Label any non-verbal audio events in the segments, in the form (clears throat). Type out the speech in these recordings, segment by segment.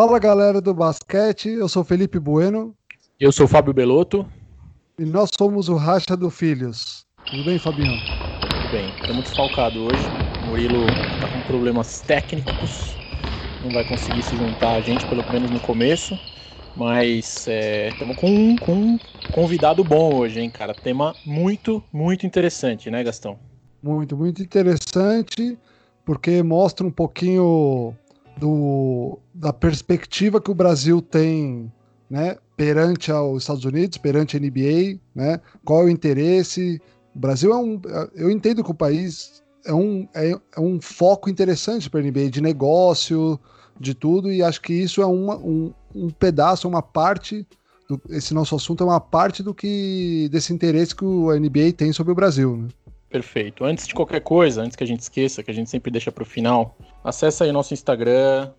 Fala galera do basquete, eu sou Felipe Bueno. Eu sou Fábio Belotto. E nós somos o Racha do Filhos. Tudo bem, Fabinho? Tudo bem, estamos desfalcados hoje. O Murilo está com problemas técnicos, não vai conseguir se juntar a gente, pelo menos no começo. Mas estamos é, com, com um convidado bom hoje, hein, cara? Tema muito, muito interessante, né, Gastão? Muito, muito interessante, porque mostra um pouquinho do, da perspectiva que o Brasil tem né, perante aos Estados Unidos, perante a NBA, né? Qual é o interesse? O Brasil é um. Eu entendo que o país é um, é, é um foco interessante para a NBA de negócio, de tudo, e acho que isso é uma, um, um pedaço, uma parte. Do, esse nosso assunto é uma parte do que desse interesse que o NBA tem sobre o Brasil. Né? Perfeito. Antes de qualquer coisa, antes que a gente esqueça, que a gente sempre deixa para o final, acessa aí o nosso Instagram,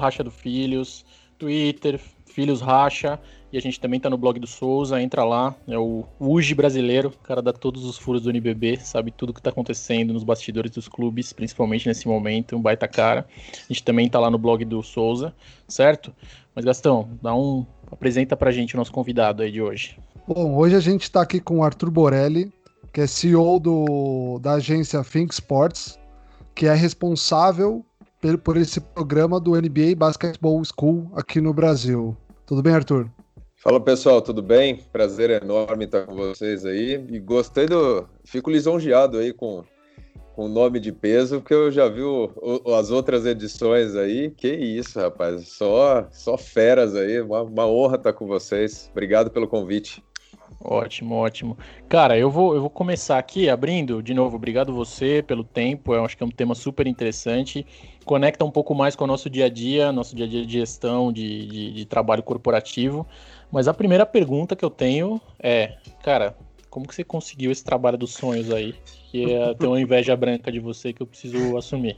Racha do Filhos, Twitter, Filhos Racha, e a gente também tá no blog do Souza, entra lá, é o UGI brasileiro, o cara dá todos os furos do NBB, sabe tudo que tá acontecendo nos bastidores dos clubes, principalmente nesse momento, um baita cara. A gente também tá lá no blog do Souza, certo? Mas Gastão, dá um apresenta pra gente o nosso convidado aí de hoje. Bom, hoje a gente tá aqui com o Arthur Borelli, que é CEO do, da agência Think Sports, que é responsável por, esse programa do NBA Basketball School aqui no Brasil. Tudo bem, Arthur? Fala pessoal, tudo bem? Prazer enorme estar com vocês aí. E gostei do. Fico lisonjeado aí com, com o nome de peso, porque eu já vi o, o, as outras edições aí. Que isso, rapaz. Só, só feras aí. Uma, uma honra estar com vocês. Obrigado pelo convite. Ótimo, ótimo. Cara, eu vou, eu vou começar aqui abrindo, de novo, obrigado você pelo tempo, eu acho que é um tema super interessante, conecta um pouco mais com o nosso dia a dia, nosso dia a dia de gestão, de, de, de trabalho corporativo, mas a primeira pergunta que eu tenho é, cara, como que você conseguiu esse trabalho dos sonhos aí? Que é ter uma inveja branca de você que eu preciso assumir.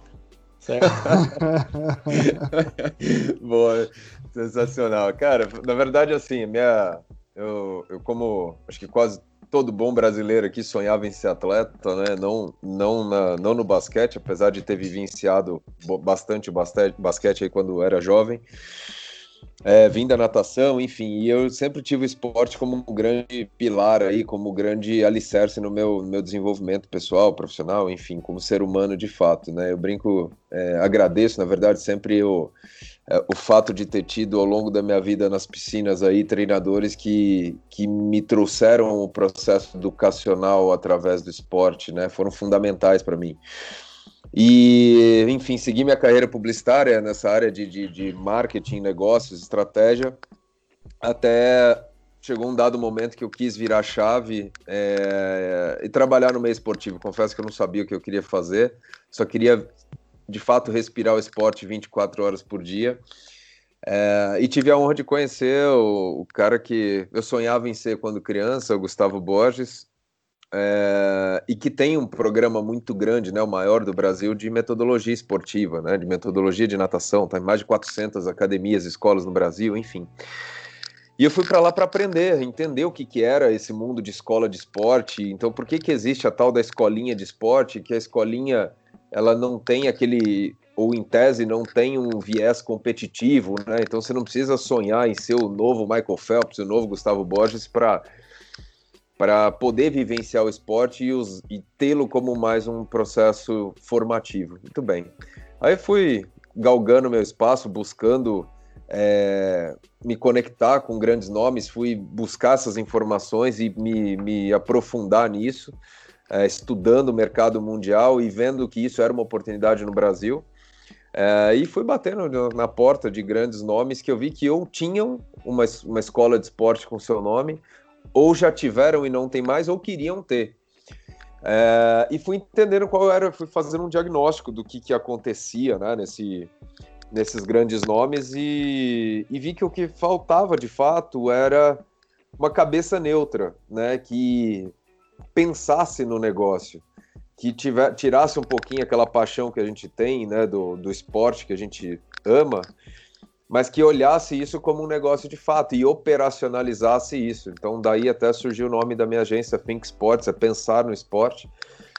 Certo? (laughs) Boa, sensacional. Cara, na verdade, assim, minha, eu, eu, como acho que quase todo bom brasileiro aqui sonhava em ser atleta, né? Não, não, na, não no basquete, apesar de ter vivenciado bastante basquete, basquete aí quando era jovem. É, vim da natação, enfim, e eu sempre tive o esporte como um grande pilar aí, como um grande alicerce no meu, no meu desenvolvimento pessoal, profissional, enfim, como ser humano de fato, né? Eu brinco, é, agradeço, na verdade, sempre eu o fato de ter tido ao longo da minha vida nas piscinas aí treinadores que, que me trouxeram o processo educacional através do esporte, né? Foram fundamentais para mim. E, enfim, segui minha carreira publicitária nessa área de, de, de marketing, negócios, estratégia, até chegou um dado momento que eu quis virar chave é, e trabalhar no meio esportivo. Confesso que eu não sabia o que eu queria fazer, só queria de fato respirar o esporte 24 horas por dia. É, e tive a honra de conhecer o, o, cara que eu sonhava em ser quando criança, o Gustavo Borges, é, e que tem um programa muito grande, né, o maior do Brasil, de metodologia esportiva, né, de metodologia de natação, está em mais de 400 academias, escolas no Brasil, enfim. E eu fui para lá para aprender, entender o que, que era esse mundo de escola de esporte. Então, por que, que existe a tal da escolinha de esporte, que a escolinha ela não tem aquele ou em tese não tem um viés competitivo, né? Então você não precisa sonhar em ser o novo Michael Phelps, o novo Gustavo Borges para para poder vivenciar o esporte e, e tê-lo como mais um processo formativo. Muito bem. Aí fui galgando meu espaço, buscando é, me conectar com grandes nomes, fui buscar essas informações e me, me aprofundar nisso é, estudando o mercado mundial e vendo que isso era uma oportunidade no Brasil. É, e fui batendo na porta de grandes nomes que eu vi que ou tinham uma, uma escola de esporte com seu nome, ou já tiveram e não tem mais, ou queriam ter. É, e fui entendendo qual era, fui fazendo um diagnóstico do que, que acontecia né, nesse, nesses grandes nomes e, e vi que o que faltava de fato era uma cabeça neutra, né, que pensasse no negócio, que tiver, tirasse um pouquinho aquela paixão que a gente tem, né, do, do esporte que a gente ama, mas que olhasse isso como um negócio de fato e operacionalizasse isso. Então, daí até surgiu o nome da minha agência, Think Sports, é pensar no esporte,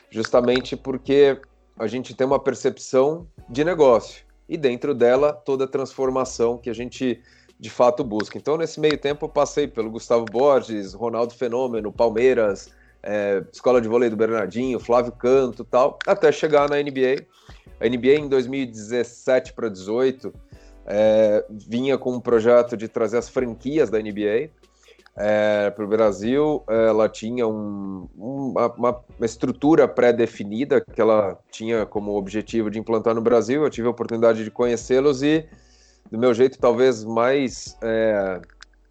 justamente porque a gente tem uma percepção de negócio e dentro dela toda a transformação que a gente de fato busca. Então, nesse meio tempo, eu passei pelo Gustavo Borges, Ronaldo Fenômeno, Palmeiras, é, Escola de Vôlei do Bernardinho, Flávio Canto tal, até chegar na NBA. A NBA em 2017 para 2018 é, vinha com um projeto de trazer as franquias da NBA é, para o Brasil. Ela tinha um, uma, uma, estrutura pré-definida que ela tinha como objetivo de implantar no Brasil. Eu tive a oportunidade de conhecê-los e do meu jeito talvez mais é,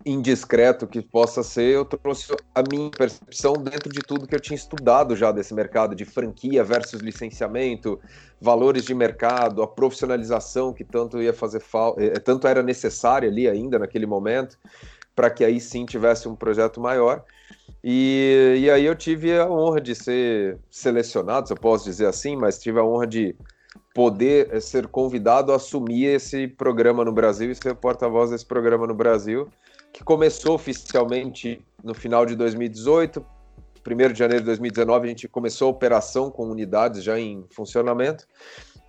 indiscreto que possa ser, eu trouxe a minha percepção dentro de tudo que eu tinha estudado já desse mercado de franquia versus licenciamento, valores de mercado, a profissionalização que tanto ia fazer falta, é, tanto era necessária ali ainda naquele momento, para que aí sim tivesse um projeto maior. E, e aí eu tive a honra de ser selecionado, se eu posso dizer assim, mas tive a honra de poder eh, ser convidado a assumir esse programa no Brasil e ser porta-voz desse programa no Brasil, que começou oficialmente no final de 2018. 1 de janeiro de 2019, a gente começou a operação com unidades já em funcionamento,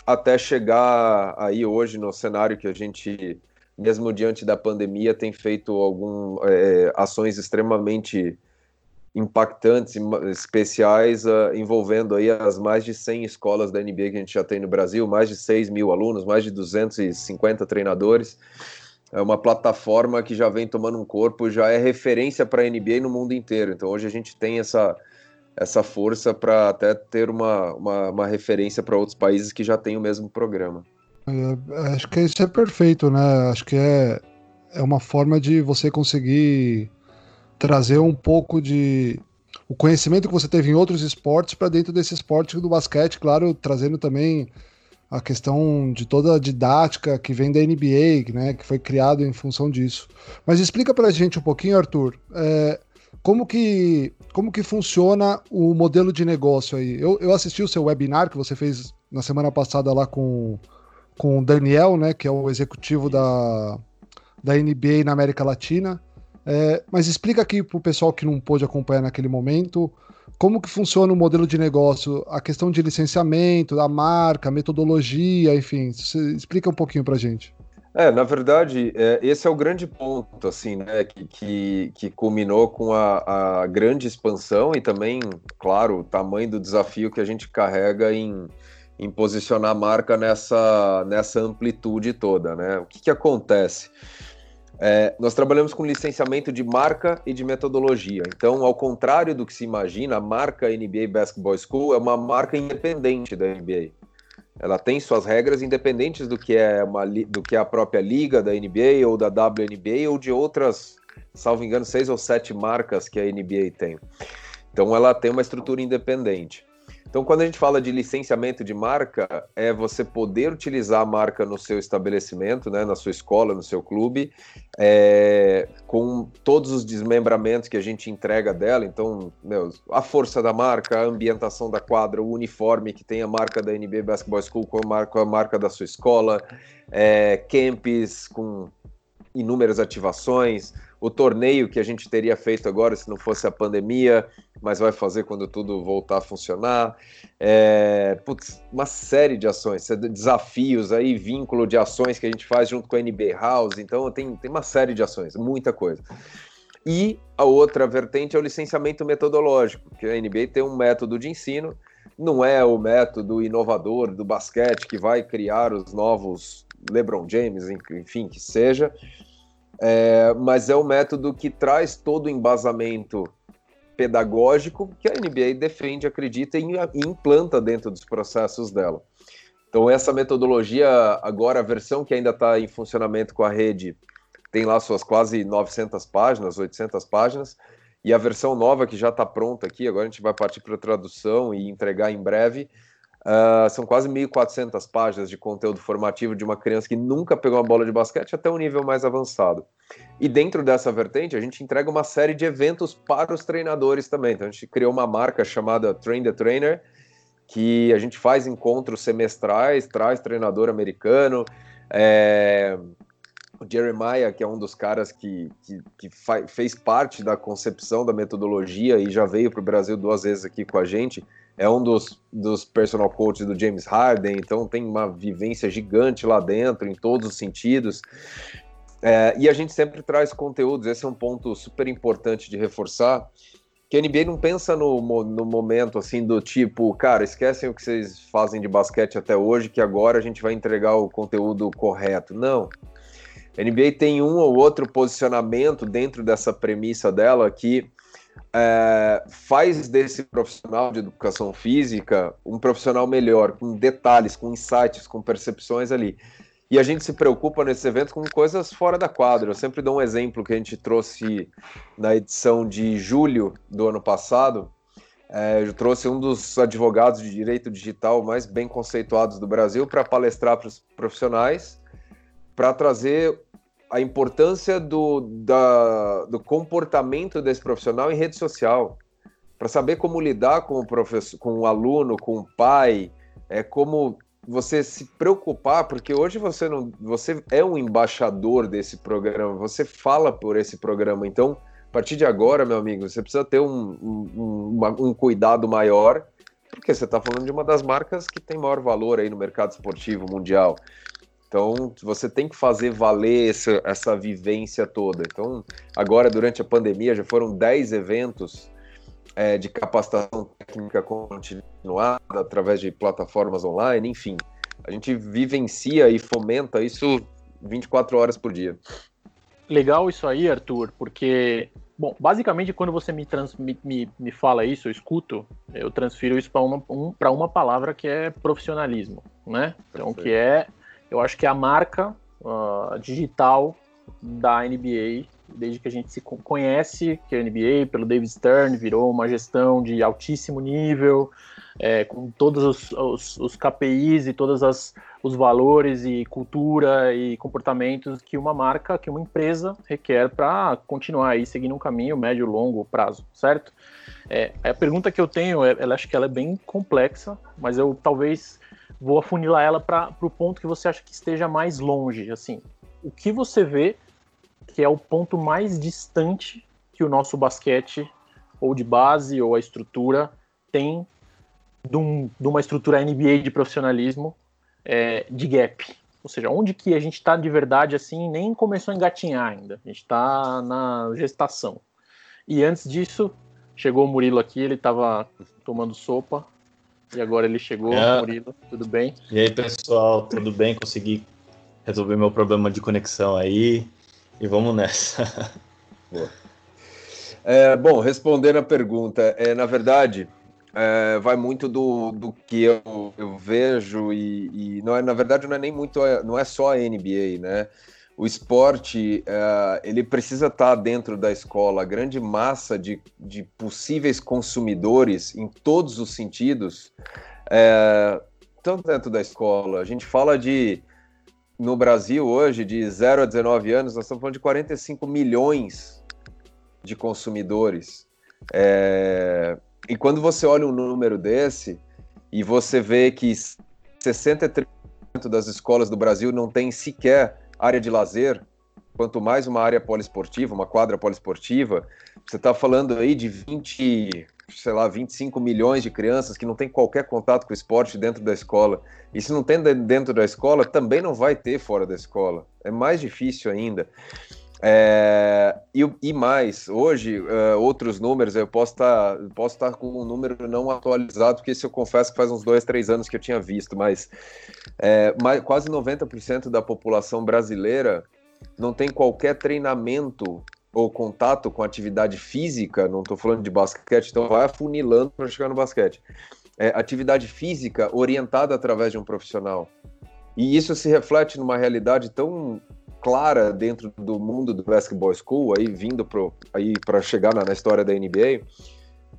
até chegar aí hoje no cenário que a gente, mesmo diante da pandemia, tem feito algumas é, ações extremamente impactantes, especiais, uh, envolvendo aí as mais de 100 escolas da NBA que a gente já tem no Brasil, mais de 6 mil alunos, mais de 250 treinadores. É uma plataforma que já vem tomando um corpo, já é referência para a NBA no mundo inteiro. Então hoje a gente tem essa, essa força para até ter uma, uma, uma referência para outros países que já têm o mesmo programa. É, acho que isso é perfeito, né? Acho que é, é uma forma de você conseguir trazer um pouco de o conhecimento que você teve em outros esportes para dentro desse esporte do basquete, claro, trazendo também a questão de toda a didática que vem da NBA, né, que foi criado em função disso. Mas explica para a gente um pouquinho, Arthur, é, como que como que funciona o modelo de negócio aí? Eu, eu assisti o seu webinar que você fez na semana passada lá com, com o Daniel, né, que é o executivo da, da NBA na América Latina. É, mas explica aqui para o pessoal que não pôde acompanhar naquele momento como que funciona o modelo de negócio, a questão de licenciamento, da marca, metodologia, enfim, explica um pouquinho para gente. É, na verdade, é, esse é o grande ponto, assim, né, que, que, que culminou com a, a, grande expansão e também, claro, o tamanho do desafio que a gente carrega em, em posicionar a marca nessa, nessa amplitude toda, né? O que, que acontece? É, nós trabalhamos com licenciamento de marca e de metodologia. Então, ao contrário do que se imagina, a marca NBA Basketball School é uma marca independente da NBA. Ela tem suas regras independentes do que é, uma, do que é a própria liga da NBA ou da WNBA ou de outras, salvo engano, seis ou sete marcas que a NBA tem. Então, ela tem uma estrutura independente. Então, quando a gente fala de licenciamento de marca, é você poder utilizar a marca no seu estabelecimento, né, na sua escola, no seu clube, é, com todos os desmembramentos que a gente entrega dela. Então, meu, a força da marca, a ambientação da quadra, o uniforme que tem a marca da NB Basketball School com a marca, a marca da sua escola, é, camps com inúmeras ativações, o torneio que a gente teria feito agora se não fosse a pandemia, mas vai fazer quando tudo voltar a funcionar. É, putz, uma série de ações, desafios aí, vínculo de ações que a gente faz junto com a NB House. Então tem, tem uma série de ações, muita coisa. E a outra vertente é o licenciamento metodológico, que a NBA tem um método de ensino, não é o método inovador do basquete que vai criar os novos LeBron James, enfim, que seja, é, mas é um método que traz todo o embasamento pedagógico que a NBA defende, acredita e implanta dentro dos processos dela. Então, essa metodologia, agora a versão que ainda está em funcionamento com a rede, tem lá suas quase 900 páginas, 800 páginas, e a versão nova que já está pronta aqui, agora a gente vai partir para a tradução e entregar em breve, Uh, são quase 1.400 páginas de conteúdo formativo de uma criança que nunca pegou uma bola de basquete até um nível mais avançado. E dentro dessa vertente, a gente entrega uma série de eventos para os treinadores também. Então, a gente criou uma marca chamada Train the Trainer, que a gente faz encontros semestrais, traz treinador americano. É... O Jeremiah, que é um dos caras que, que, que fez parte da concepção da metodologia e já veio para o Brasil duas vezes aqui com a gente, é um dos, dos personal coaches do James Harden, então tem uma vivência gigante lá dentro, em todos os sentidos. É, e a gente sempre traz conteúdos, esse é um ponto super importante de reforçar, que a NBA não pensa no, no momento assim do tipo, cara, esquecem o que vocês fazem de basquete até hoje, que agora a gente vai entregar o conteúdo correto. Não. A NBA tem um ou outro posicionamento dentro dessa premissa dela que é, faz desse profissional de educação física um profissional melhor, com detalhes, com insights, com percepções ali. E a gente se preocupa nesse evento com coisas fora da quadra. Eu sempre dou um exemplo que a gente trouxe na edição de julho do ano passado. É, eu trouxe um dos advogados de direito digital mais bem conceituados do Brasil para palestrar para os profissionais, para trazer a importância do, da, do comportamento desse profissional em rede social, para saber como lidar com o, professor, com o aluno, com o pai, é, como você se preocupar, porque hoje você não, você é um embaixador desse programa, você fala por esse programa, então a partir de agora, meu amigo, você precisa ter um, um, um cuidado maior, porque você está falando de uma das marcas que tem maior valor aí no mercado esportivo mundial. Então, você tem que fazer valer essa, essa vivência toda. Então, agora, durante a pandemia, já foram 10 eventos é, de capacitação técnica continuada através de plataformas online, enfim. A gente vivencia e fomenta isso 24 horas por dia. Legal isso aí, Arthur, porque, bom, basicamente quando você me, trans, me, me, me fala isso, eu escuto, eu transfiro isso para uma, um, uma palavra que é profissionalismo, né? Então, que é eu acho que é a marca uh, digital da NBA, desde que a gente se conhece, que a NBA, pelo David Stern, virou uma gestão de altíssimo nível, é, com todos os, os, os, KPIs e todos as, os valores e cultura e comportamentos que uma marca, que uma empresa requer para continuar aí seguindo um caminho médio longo prazo, certo? É, a pergunta que eu tenho, é, ela acho que ela é bem complexa, mas eu talvez vou afunilar ela para o ponto que você acha que esteja mais longe. Assim, o que você vê que é o ponto mais distante que o nosso basquete, ou de base, ou a estrutura, tem de, um, de uma estrutura NBA de profissionalismo é, de gap? Ou seja, onde que a gente está de verdade assim, nem começou a engatinhar ainda. A gente está na gestação. E antes disso, chegou o Murilo aqui, ele estava tomando sopa, e agora ele chegou, é. Murilo, tudo bem? E aí, pessoal, tudo bem? Consegui resolver meu problema de conexão aí. E vamos nessa. (laughs) Boa. É, bom, respondendo a pergunta, é, na verdade, é, vai muito do, do que eu, eu vejo e, e, não é, na verdade, não é nem muito, não é só a NBA, né? O esporte uh, ele precisa estar dentro da escola. A grande massa de, de possíveis consumidores, em todos os sentidos, estão dentro da escola. A gente fala de, no Brasil hoje, de 0 a 19 anos, nós estamos falando de 45 milhões de consumidores. É, e quando você olha um número desse e você vê que 63% das escolas do Brasil não tem sequer área de lazer, quanto mais uma área poliesportiva, uma quadra poliesportiva, você está falando aí de 20, sei lá, 25 milhões de crianças que não tem qualquer contato com o esporte dentro da escola. E se não tem dentro da escola, também não vai ter fora da escola. É mais difícil ainda. É, e, e, mais, hoje, uh, outros números, eu posso estar tá, posso tá com um número não atualizado, porque isso eu confesso que faz uns dois, três anos que eu tinha visto, mas, é, mais, quase 90% da população brasileira não tem qualquer treinamento ou contato com atividade física, não estou falando de basquete, então vai afunilando para chegar no basquete. É, atividade física orientada através de um profissional. E isso se reflete numa realidade tão clara dentro do mundo do basketball school, aí vindo pro, aí para chegar na, na, história da NBA,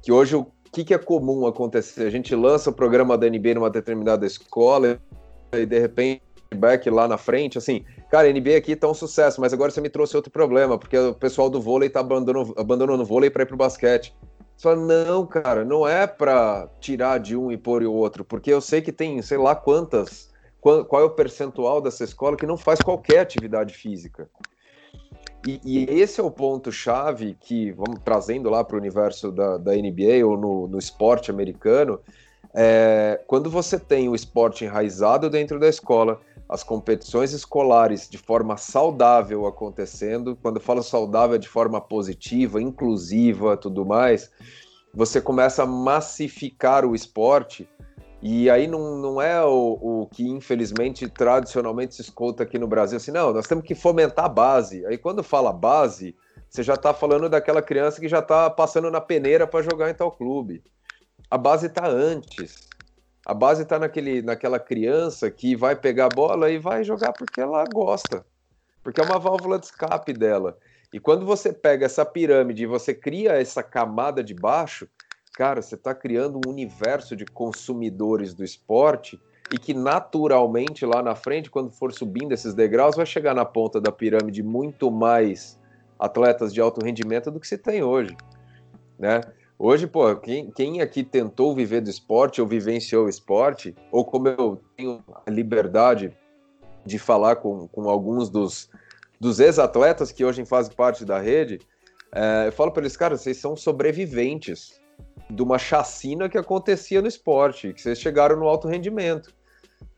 que hoje o que, que é comum acontecer? A gente lança o programa da NBA numa determinada escola e de repente back lá na frente, assim, cara, a NBA aqui tá um sucesso, mas agora você me trouxe outro problema, porque o pessoal do vôlei tá abandonando, abandonando o vôlei para ir pro basquete. Você fala, não, cara, não é para tirar de um e pôr o outro, porque eu sei que tem, sei lá quantas qual, qual é o percentual dessa escola que não faz qualquer atividade física. E, e, esse é o ponto-chave que, vamos trazendo lá para o universo da, da, NBA ou no, no, esporte americano, é, quando você tem o esporte enraizado dentro da escola, as competições escolares de forma saudável acontecendo, quando eu falo saudável é de forma positiva, inclusiva, tudo mais, você começa a massificar o esporte e aí não, não é o, o, que, infelizmente, tradicionalmente se escuta aqui no Brasil, assim, não, nós temos que fomentar a base. Aí quando fala base, você já está falando daquela criança que já está passando na peneira para jogar em tal clube. A base está antes. A base está naquela criança que vai pegar a bola e vai jogar porque ela gosta. Porque é uma válvula de escape dela. E quando você pega essa pirâmide e você cria essa camada de baixo, cara, você está criando um universo de consumidores do esporte e que naturalmente lá na frente, quando for subindo esses degraus, vai chegar na ponta da pirâmide muito mais atletas de alto rendimento do que se tem hoje, né? Hoje, pô, quem, quem aqui tentou viver do esporte ou vivenciou o esporte, ou como eu tenho a liberdade de falar com, com alguns dos, dos ex-atletas que hoje fazem parte da rede, é, eu falo para eles, cara, vocês são sobreviventes de uma chacina que acontecia no esporte, que vocês chegaram no alto rendimento.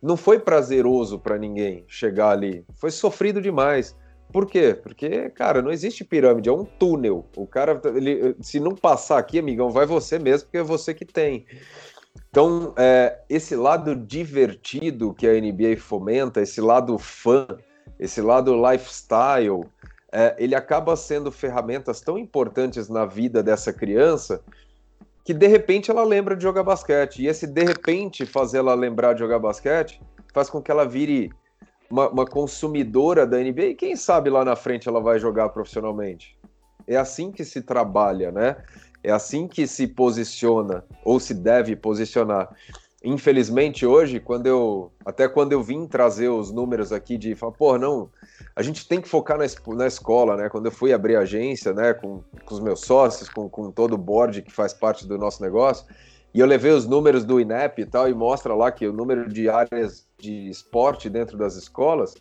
Não foi prazeroso para ninguém chegar ali, foi sofrido demais. Por quê? Porque, cara, não existe pirâmide, é um túnel. O cara, ele, se não passar aqui, amigão, vai você mesmo, porque é você que tem. Então, é, esse lado divertido que a NBA fomenta, esse lado fã, esse lado lifestyle, é, ele acaba sendo ferramentas tão importantes na vida dessa criança que de repente ela lembra de jogar basquete. E esse de repente fazer ela lembrar de jogar basquete faz com que ela vire uma, uma, consumidora da NBA e quem sabe lá na frente ela vai jogar profissionalmente. É assim que se trabalha, né? É assim que se posiciona ou se deve posicionar. Infelizmente hoje, quando eu até quando eu vim trazer os números aqui de falar, pô, não, a gente tem que focar na, na escola, né? Quando eu fui abrir a agência, né, com, com os meus sócios, com, com todo o board que faz parte do nosso negócio, e eu levei os números do INEP e tal, e mostra lá que o número de áreas de esporte dentro das escolas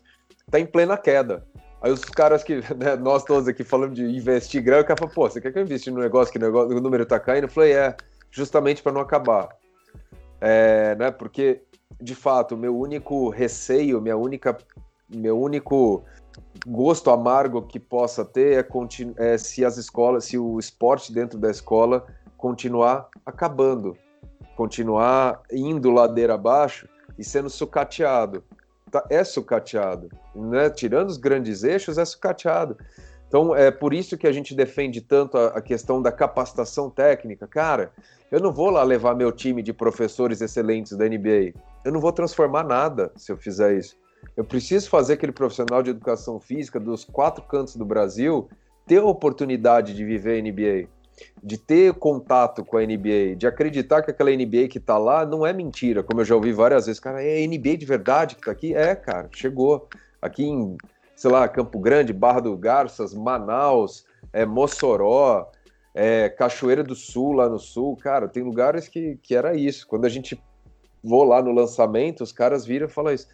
está em plena queda. Aí os caras que, (laughs) né, nós todos aqui falando de investir grana, o cara fala, pô, você quer que eu invista no negócio que o número tá caindo? Eu falei, é, justamente para não acabar. É, né, porque, de fato, meu único receio, minha única, meu único gosto amargo que possa ter é, é se as escolas, se o esporte dentro da escola continuar acabando, continuar indo ladeira abaixo e sendo sucateado. Tá, é sucateado, né? Tirando os grandes eixos, é sucateado. Então, é por isso que a gente defende tanto a, a questão da capacitação técnica. Cara, eu não vou lá levar meu time de professores excelentes da NBA. Eu não vou transformar nada se eu fizer isso. Eu preciso fazer aquele profissional de educação física dos quatro cantos do Brasil ter a oportunidade de viver a NBA, de ter contato com a NBA, de acreditar que aquela NBA que tá lá não é mentira, como eu já ouvi várias vezes. Cara, é NBA de verdade que tá aqui? É, cara, chegou. Aqui em, sei lá, Campo Grande, Barra do Garças, Manaus, é, Mossoró, é, Cachoeira do Sul, lá no sul, cara, tem lugares que, que era isso. Quando a gente vou lá no lançamento, os caras viram e falam isso.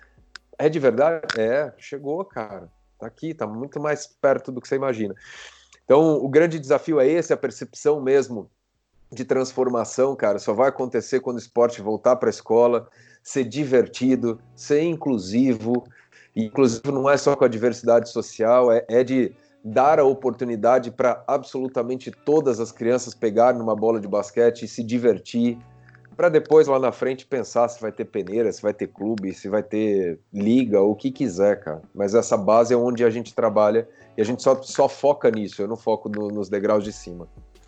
É de verdade? É, chegou, cara. Tá aqui, tá muito mais perto do que você imagina. Então, o grande desafio é esse, a percepção mesmo de transformação, cara, só vai acontecer quando o esporte voltar para a escola, ser divertido, ser inclusivo. E inclusivo não é só com a diversidade social, é, é de dar a oportunidade para absolutamente todas as crianças pegarem numa bola de basquete e se divertir, para depois lá na frente pensar se vai ter peneira, se vai ter clube, se vai ter liga, o que quiser, cara. Mas essa base é onde a gente trabalha e a gente só, só foca nisso, eu não foco no, nos degraus de cima.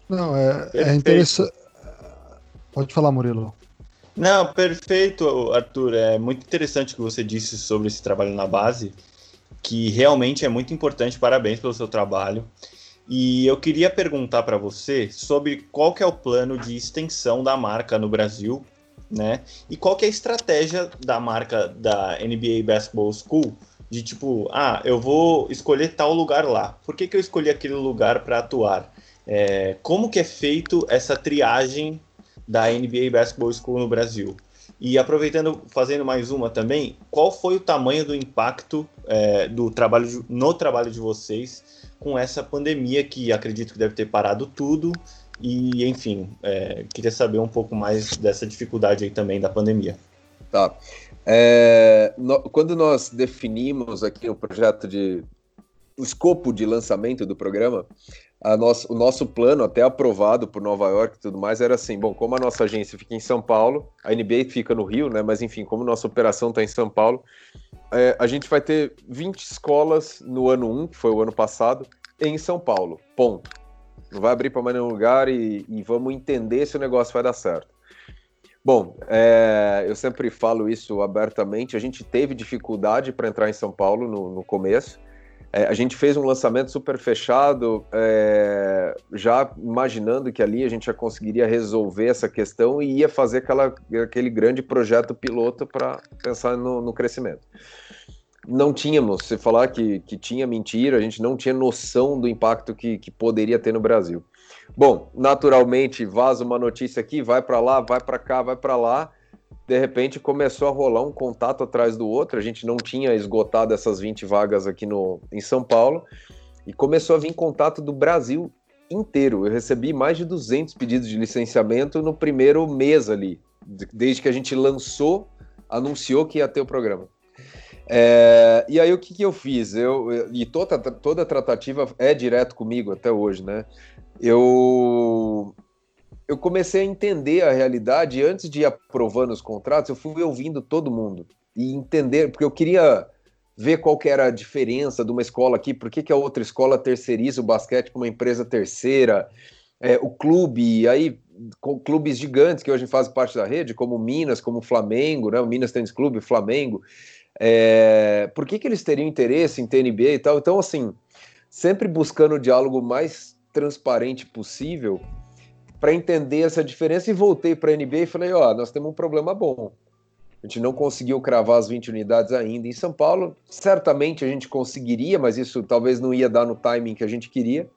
Não, é, é interessante. Pode falar, Murilo. Não, perfeito, Arthur. É muito interessante o que você disse sobre esse trabalho na base, que realmente é muito importante. Parabéns pelo seu trabalho. E eu queria perguntar para você sobre qual que é o plano de extensão da marca no Brasil, né? E qual que é a estratégia da marca da NBA Basketball School de tipo, ah, eu vou escolher tal lugar lá. Por que, que eu escolhi aquele lugar para atuar? É, como que é feito essa triagem da NBA Basketball School no Brasil? E aproveitando, fazendo mais uma também, qual foi o tamanho do impacto é, do trabalho no trabalho de vocês com essa pandemia que acredito que deve ter parado tudo E, enfim, é, queria saber um pouco mais dessa dificuldade aí também da pandemia. Tá. É, no, quando nós definimos aqui o projeto de. o escopo de lançamento do programa, nosso, o nosso plano, até aprovado por Nova York e tudo mais, era assim: bom, como a nossa agência fica em São Paulo, a NBA fica no Rio, né? Mas enfim, como nossa operação está em São Paulo, é, a gente vai ter 20 escolas no ano 1, que foi o ano passado, em São Paulo. Ponto. Não vai abrir para mais nenhum lugar e, e, vamos entender se o negócio vai dar certo. Bom, é, eu sempre falo isso abertamente. A gente teve dificuldade para entrar em São Paulo no, no começo. É, a gente fez um lançamento super fechado, é, já imaginando que ali a gente já conseguiria resolver essa questão e ia fazer aquela, aquele grande projeto piloto para pensar no, no, crescimento. Não tínhamos, se falar que, que tinha mentira, a gente não tinha noção do impacto que, que poderia ter no Brasil. Bom, naturalmente, vaza uma notícia aqui, vai para lá, vai para cá, vai para lá de repente começou a rolar um contato atrás do outro. A gente não tinha esgotado essas 20 vagas aqui no, em São Paulo e começou a vir contato do Brasil inteiro. Eu recebi mais de 200 pedidos de licenciamento no primeiro mês ali, desde que a gente lançou, anunciou que ia ter o programa. É, e aí o que, que eu fiz? Eu, e toda, toda a tratativa é direto comigo até hoje, né? Eu eu comecei a entender a realidade antes de ir aprovando os contratos, eu fui ouvindo todo mundo e entender, porque eu queria ver qual que era a diferença de uma escola aqui, por que, a outra escola terceiriza o basquete com uma empresa terceira, é, o clube, aí com clubes gigantes que hoje fazem parte da rede, como Minas, como Flamengo, né, o Minas Tênis Clube, Flamengo, é, por que, que eles teriam interesse em TNB e tal? Então, assim, sempre buscando o diálogo mais transparente possível, para entender essa diferença e voltei para a NBA e falei: ó, nós temos um problema bom. A gente não conseguiu cravar as 20 unidades ainda em São Paulo. Certamente a gente conseguiria, mas isso talvez não ia dar no timing que a gente queria.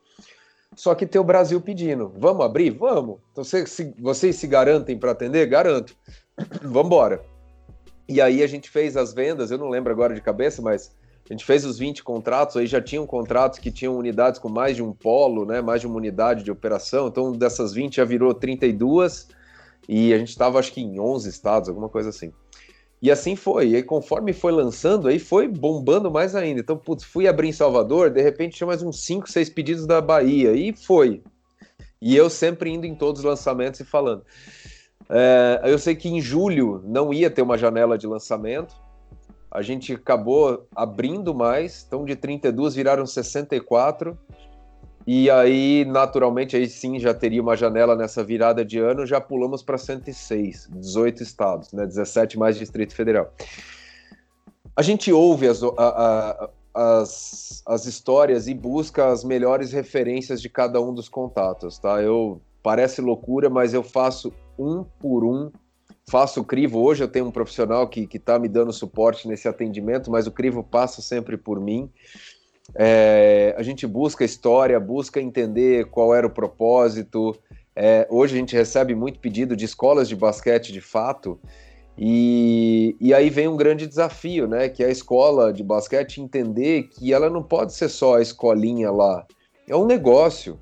Só que tem o Brasil pedindo: vamos abrir? Vamos. Então, se, vocês se garantem para atender? Garanto. (clears throat) vamos embora. E aí a gente fez as vendas, eu não lembro agora de cabeça, mas a gente fez os 20 contratos, aí já tinham contratos que tinham unidades com mais de um polo, né, mais de uma unidade de operação. Então, dessas 20 já virou 32 e a gente estava acho que em 11 estados, alguma coisa assim. E assim foi. E aí, conforme foi lançando, aí foi bombando mais ainda. Então, putz, fui abrir em Salvador, de repente tinha mais uns 5, 6 pedidos da Bahia e foi. E eu sempre indo em todos os lançamentos e falando. É, eu sei que em julho não ia ter uma janela de lançamento, a gente acabou abrindo mais, então de 32 viraram 64. E aí, naturalmente, aí sim já teria uma janela nessa virada de ano, já pulamos para 106, 18 estados, né? 17 mais Distrito Federal. A gente ouve as, a, a, as, as histórias e busca as melhores referências de cada um dos contatos, tá? Eu parece loucura, mas eu faço um por um faço o crivo. Hoje eu tenho um profissional que está me dando suporte nesse atendimento, mas o crivo passa sempre por mim. É, a gente busca história, busca entender qual era o propósito. É, hoje a gente recebe muito pedido de escolas de basquete de fato. E, e aí vem um grande desafio, né? Que é a escola de basquete entender que ela não pode ser só a escolinha lá. É um negócio.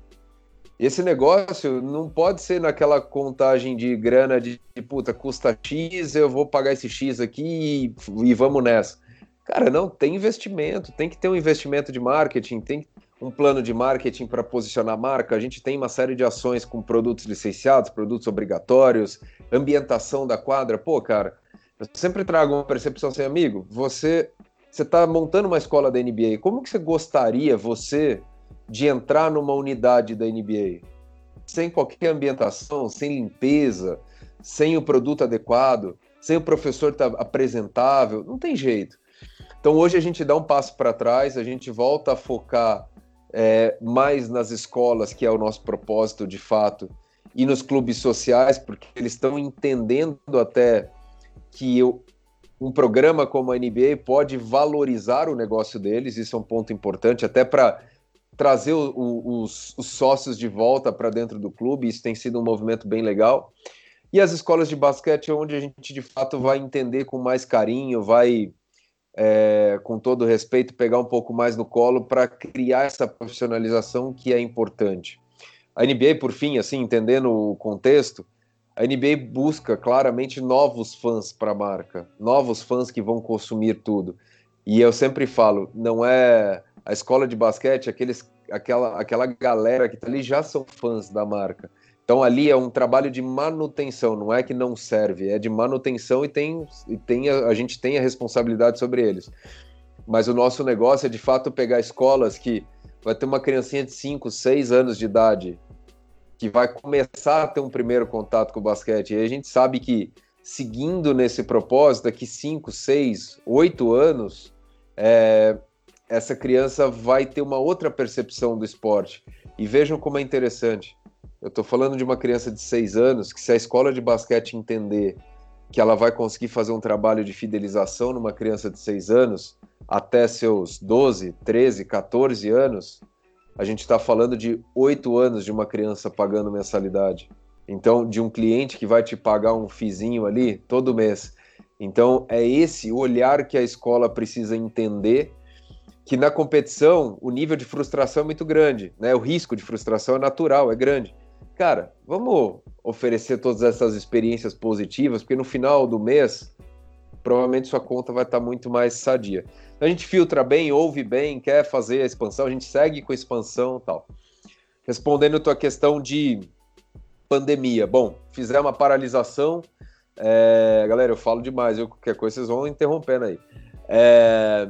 Esse negócio não pode ser naquela contagem de grana de, de puta, custa X, eu vou pagar esse X aqui e, e vamos nessa. Cara, não, tem investimento, tem que ter um investimento de marketing, tem um plano de marketing para posicionar a marca. A gente tem uma série de ações com produtos licenciados, produtos obrigatórios, ambientação da quadra. Pô, cara, eu sempre trago uma percepção assim, amigo, você você está montando uma escola da NBA, como que você gostaria, você, de entrar numa unidade da NBA sem qualquer ambientação, sem limpeza, sem o produto adequado, sem o professor tá apresentável, não tem jeito. Então hoje a gente dá um passo para trás, a gente volta a focar é, mais nas escolas, que é o nosso propósito de fato, e nos clubes sociais, porque eles estão entendendo até que eu, um programa como a NBA pode valorizar o negócio deles, isso é um ponto importante, até para trazer o, o, os, os, sócios de volta para dentro do clube, isso tem sido um movimento bem legal. E as escolas de basquete, onde a gente de fato vai entender com mais carinho, vai, é, com todo respeito, pegar um pouco mais no colo para criar essa profissionalização que é importante. A NBA, por fim, assim, entendendo o contexto, a NBA busca claramente novos fãs para a marca, novos fãs que vão consumir tudo. E eu sempre falo, não é a escola de basquete, aqueles, aquela, aquela galera que tá ali já são fãs da marca. Então ali é um trabalho de manutenção, não é que não serve, é de manutenção e tem, e tem a, a gente tem a responsabilidade sobre eles. Mas o nosso negócio é de fato pegar escolas que vai ter uma criancinha de 5, 6 anos de idade que vai começar a ter um primeiro contato com o basquete. E a gente sabe que seguindo nesse propósito, daqui 5, 6, 8 anos, é, essa criança vai ter uma outra percepção do esporte. E vejam como é interessante. Eu estou falando de uma criança de 6 anos que, se a escola de basquete entender que ela vai conseguir fazer um trabalho de fidelização numa criança de 6 anos até seus 12, 13, 14 anos, a gente está falando de 8 anos de uma criança pagando mensalidade. Então, de um cliente que vai te pagar um fizinho ali todo mês. Então, é esse olhar que a escola precisa entender que na competição o nível de frustração é muito grande, né? O risco de frustração é natural, é grande. Cara, vamos oferecer todas essas experiências positivas, porque no final do mês, provavelmente sua conta vai estar muito mais sadia. A gente filtra bem, ouve bem, quer fazer a expansão, a gente segue com a expansão tal. Respondendo a tua questão de pandemia. Bom, fizemos uma paralisação. É... Galera, eu falo demais, eu, qualquer coisa vocês vão interrompendo aí. É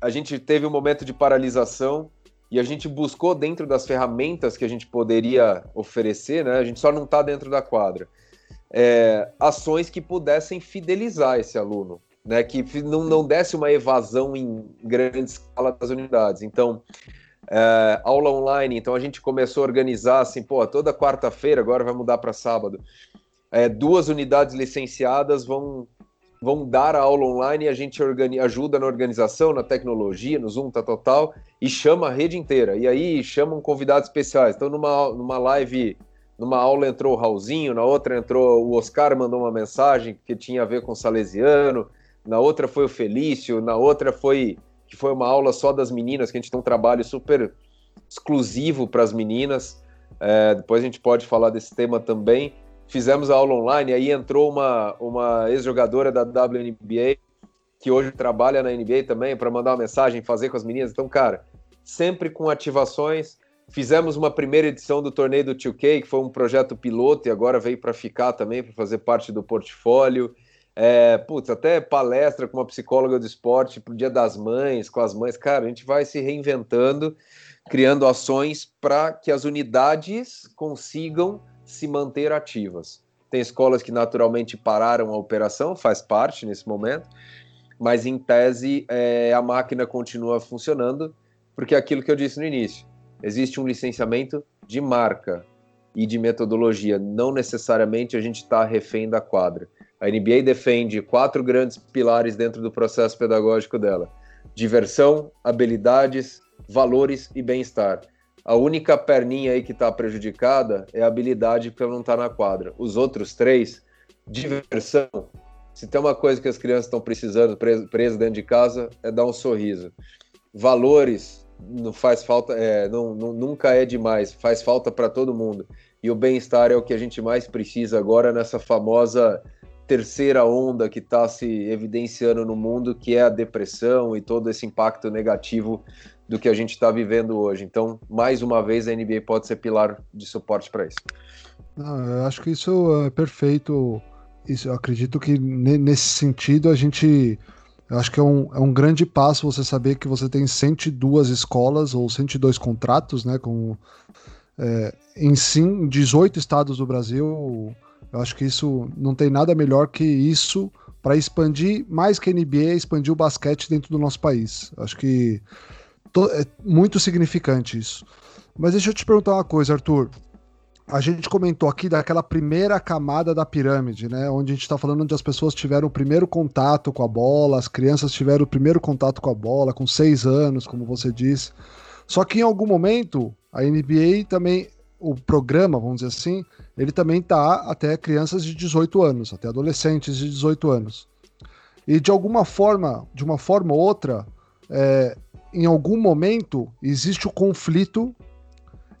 a gente teve um momento de paralisação e a gente buscou dentro das ferramentas que a gente poderia oferecer, né? A gente só não está dentro da quadra. É, ações que pudessem fidelizar esse aluno, né? Que não, não desse uma evasão em grande escala das unidades. Então, é, aula online. Então a gente começou a organizar assim, pô, toda quarta-feira agora vai mudar para sábado. É, duas unidades licenciadas vão vão dar a aula online e a gente ajuda na organização, na tecnologia, no Zoom, tá total, e chama a rede inteira. E aí chamam convidados especiais. Então, numa, numa live, numa aula entrou o Raulzinho, na outra entrou o Oscar, mandou uma mensagem que tinha a ver com o Salesiano, na outra foi o Felício, na outra foi que foi uma aula só das meninas, que a gente tem um trabalho super exclusivo para as meninas. É, depois a gente pode falar desse tema também fizemos a aula online, aí entrou uma, uma ex-jogadora da WNBA, que hoje trabalha na NBA também, para mandar uma mensagem, fazer com as meninas. Então, cara, sempre com ativações. Fizemos uma primeira edição do torneio do 2K, que foi um projeto piloto e agora veio para ficar também, para fazer parte do portfólio. É, putz, até palestra com uma psicóloga do esporte pro Dia das Mães, com as mães. Cara, a gente vai se reinventando, criando ações para que as unidades consigam se manter ativas. Tem escolas que naturalmente pararam a operação, faz parte nesse momento, mas em tese é, a máquina continua funcionando, porque é aquilo que eu disse no início, existe um licenciamento de marca e de metodologia, não necessariamente a gente está refém da quadra. A NBA defende quatro grandes pilares dentro do processo pedagógico dela: diversão, habilidades, valores e bem-estar. A única perninha aí que está prejudicada é a habilidade ela não está na quadra. Os outros três, diversão. Se tem uma coisa que as crianças estão precisando presas dentro de casa, é dar um sorriso. Valores não faz falta, é, não, não, nunca é demais, faz falta para todo mundo. E o bem-estar é o que a gente mais precisa agora nessa famosa terceira onda que está se evidenciando no mundo, que é a depressão e todo esse impacto negativo do que a gente está vivendo hoje. Então, mais uma vez, a NBA pode ser pilar de suporte para isso. Não, eu acho que isso é perfeito. Isso, eu acredito que nesse sentido a gente. Eu acho que é um, é um grande passo você saber que você tem 102 escolas ou 102 contratos, né? Com, é, em sim 18 estados do Brasil. Eu acho que isso não tem nada melhor que isso para expandir mais que a NBA, expandir o basquete dentro do nosso país. Acho que é muito significante isso. Mas deixa eu te perguntar uma coisa, Arthur. A gente comentou aqui daquela primeira camada da pirâmide, né? Onde a gente está falando onde as pessoas tiveram o primeiro contato com a bola, as crianças tiveram o primeiro contato com a bola, com seis anos, como você disse. Só que em algum momento, a NBA também, o programa, vamos dizer assim, ele também tá até crianças de 18 anos, até adolescentes de 18 anos. E de alguma forma, de uma forma ou outra, é, em algum momento existe o conflito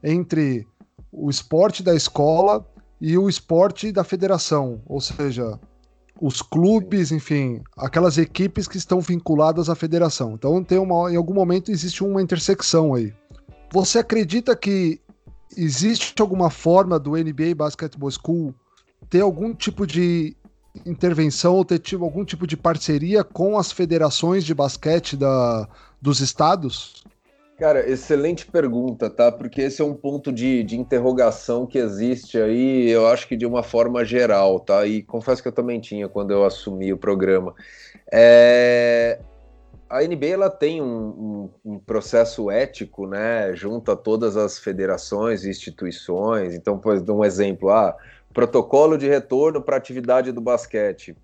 entre o esporte da escola e o esporte da federação, ou seja, os clubes, enfim, aquelas equipes que estão vinculadas à federação. Então tem uma, em algum momento existe uma intersecção aí. Você acredita que existe alguma forma do NBA Basketball School ter algum tipo de intervenção ou ter algum tipo de parceria com as federações de basquete da, dos estados? Cara, excelente pergunta, tá? Porque esse é um ponto de, de interrogação que existe aí, eu acho que de uma forma geral, tá? E confesso que eu também tinha quando eu assumi o programa. É... A NBA ela tem um, um, um, processo ético, né, junto a todas as federações e instituições. Então, por um exemplo, ah, protocolo de retorno para atividade do basquete.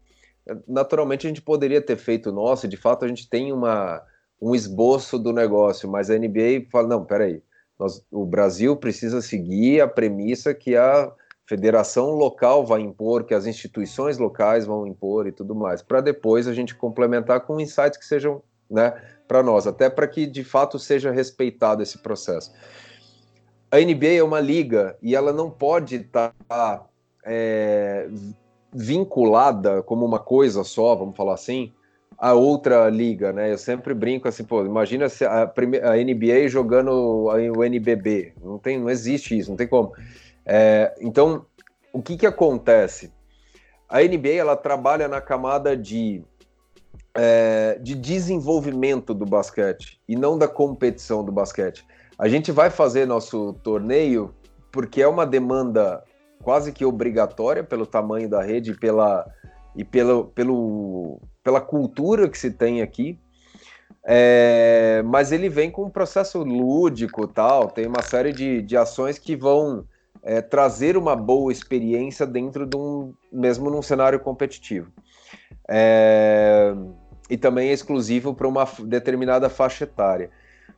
Naturalmente, a gente poderia ter feito nosso, de fato, a gente tem uma um esboço do negócio, mas a NBA fala: não, peraí, nós, o Brasil precisa seguir a premissa que a federação local vai impor, que as instituições locais vão impor e tudo mais, para depois a gente complementar com insights que sejam né, para nós, até para que de fato seja respeitado esse processo. A NBA é uma liga e ela não pode estar tá, é, vinculada como uma coisa só, vamos falar assim, a outra liga, né? Eu sempre brinco assim, pô, imagina se a, a NBA jogando o NBB, não tem, não existe isso, não tem como. É, então, o que que acontece? A NBA ela trabalha na camada de é, de desenvolvimento do basquete e não da competição do basquete. A gente vai fazer nosso torneio porque é uma demanda quase que obrigatória pelo tamanho da rede pela e pelo, pelo pela cultura que se tem aqui. É, mas ele vem com um processo lúdico tal, tem uma série de, de ações que vão é, trazer uma boa experiência dentro de um mesmo num cenário competitivo. É, e também é exclusivo para uma determinada faixa etária.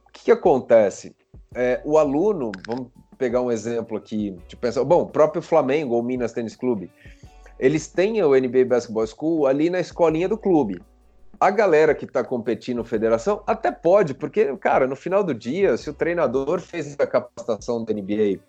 O que, que acontece? É, o aluno, vamos pegar um exemplo aqui, de pensar, bom, próprio Flamengo ou Minas Tênis Clube, eles têm o NBA Basketball School ali na escolinha do clube. A galera que está competindo federação até pode, porque, cara, no final do dia, se o treinador fez a capacitação da NBA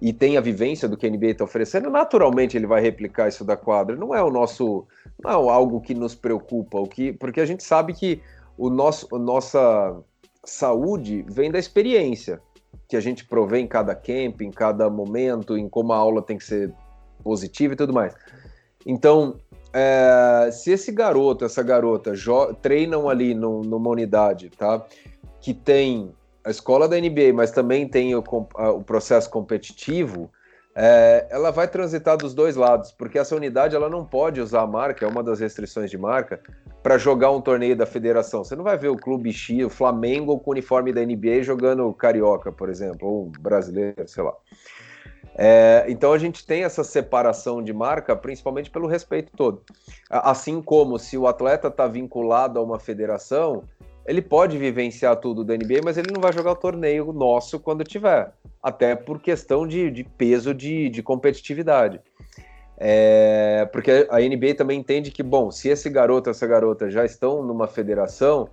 e tem a vivência do que a NBA está oferecendo, naturalmente ele vai replicar isso da quadra. Não é o nosso, não é algo que nos preocupa, o que, porque a gente sabe que o nosso, a nossa saúde vem da experiência que a gente provê em cada camp, em cada momento, em como a aula tem que ser positiva e tudo mais. Então, é, se esse garoto, essa garota treinam ali no, numa unidade, tá? Que tem a escola da NBA, mas também tem o, o processo competitivo, é, ela vai transitar dos dois lados, porque essa unidade ela não pode usar a marca, é uma das restrições de marca, para jogar um torneio da federação. Você não vai ver o clube X, o Flamengo com o uniforme da NBA jogando carioca, por exemplo, ou brasileiro, sei lá. É, então a gente tem essa separação de marca, principalmente pelo respeito todo. Assim como se o atleta está vinculado a uma federação, ele pode vivenciar tudo da NBA, mas ele não vai jogar o torneio nosso quando tiver, até por questão de, de peso de, de competitividade. É, porque a NBA também entende que, bom, se esse garoto, essa garota já estão numa federação,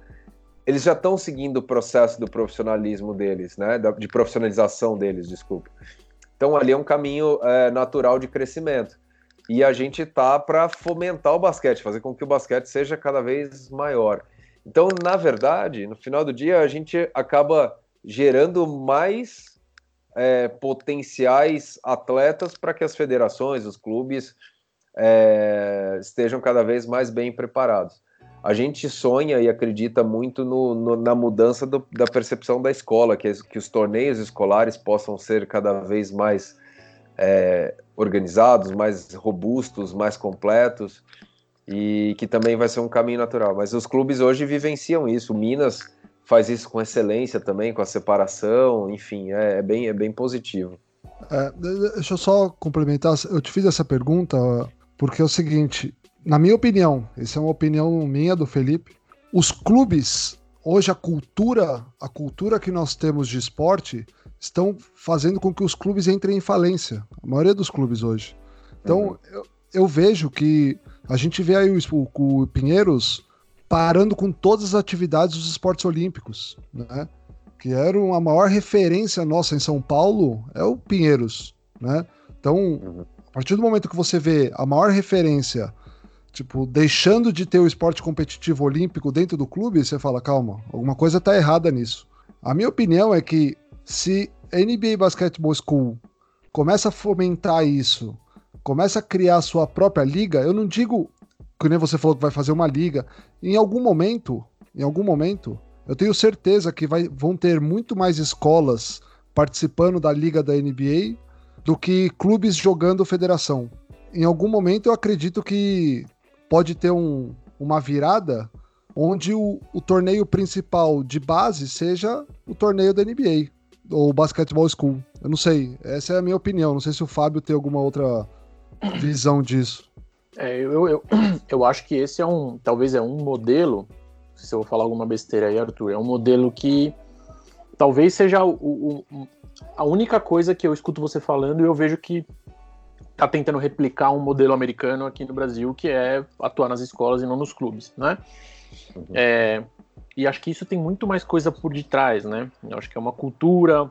eles já estão seguindo o processo do profissionalismo deles, né? De profissionalização deles, desculpa. Então ali é um caminho é, natural de crescimento. E a gente tá para fomentar o basquete, fazer com que o basquete seja cada vez maior. Então, na verdade, no final do dia, a gente acaba gerando mais é, potenciais atletas para que as federações, os clubes é, estejam cada vez mais bem preparados a gente sonha e acredita muito no, no, na mudança do, da percepção da escola, que, que, os torneios escolares possam ser cada vez mais é, organizados, mais robustos, mais completos, e que também vai ser um caminho natural. Mas os clubes hoje vivenciam isso. Minas faz isso com excelência também, com a separação, enfim, é, é bem, é bem positivo. É, deixa eu só complementar, eu te fiz essa pergunta porque é o seguinte, na minha opinião, essa é uma opinião minha do Felipe, os clubes, hoje a cultura, a cultura que nós temos de esporte, estão fazendo com que os clubes entrem em falência. A maioria dos clubes hoje. Então, uhum. eu, eu, vejo que a gente vê aí o, o, o Pinheiros parando com todas as atividades dos esportes olímpicos, né? que era a maior referência nossa em São Paulo, é o Pinheiros, né? Então, uhum. a partir do momento que você vê a maior referência, tipo, deixando de ter o esporte competitivo olímpico dentro do clube, você fala, calma, alguma coisa tá errada nisso. A minha opinião é que se NBA Basketball School começa a fomentar isso, começa a criar a sua própria liga, eu não digo que nem você falou que vai fazer uma liga, em algum momento, em algum momento, eu tenho certeza que vai, vão ter muito mais escolas participando da liga da NBA do que clubes jogando federação. Em algum momento eu acredito que pode ter um, uma virada onde o, o torneio principal de base seja o torneio da NBA ou Basketball School. Eu não sei, essa é a minha opinião. Não sei se o Fábio tem alguma outra visão disso. É, eu, eu, eu (clears throat) acho que esse é um, talvez é um modelo, se eu vou falar alguma besteira aí, Arthur, é um modelo que talvez seja o, o, a única coisa que eu escuto você falando e eu vejo que tá tentando replicar um modelo americano aqui no Brasil, que é atuar nas escolas e não nos clubes, né? Uhum. É, e acho que isso tem muito mais coisa por detrás, né? Eu acho que é uma cultura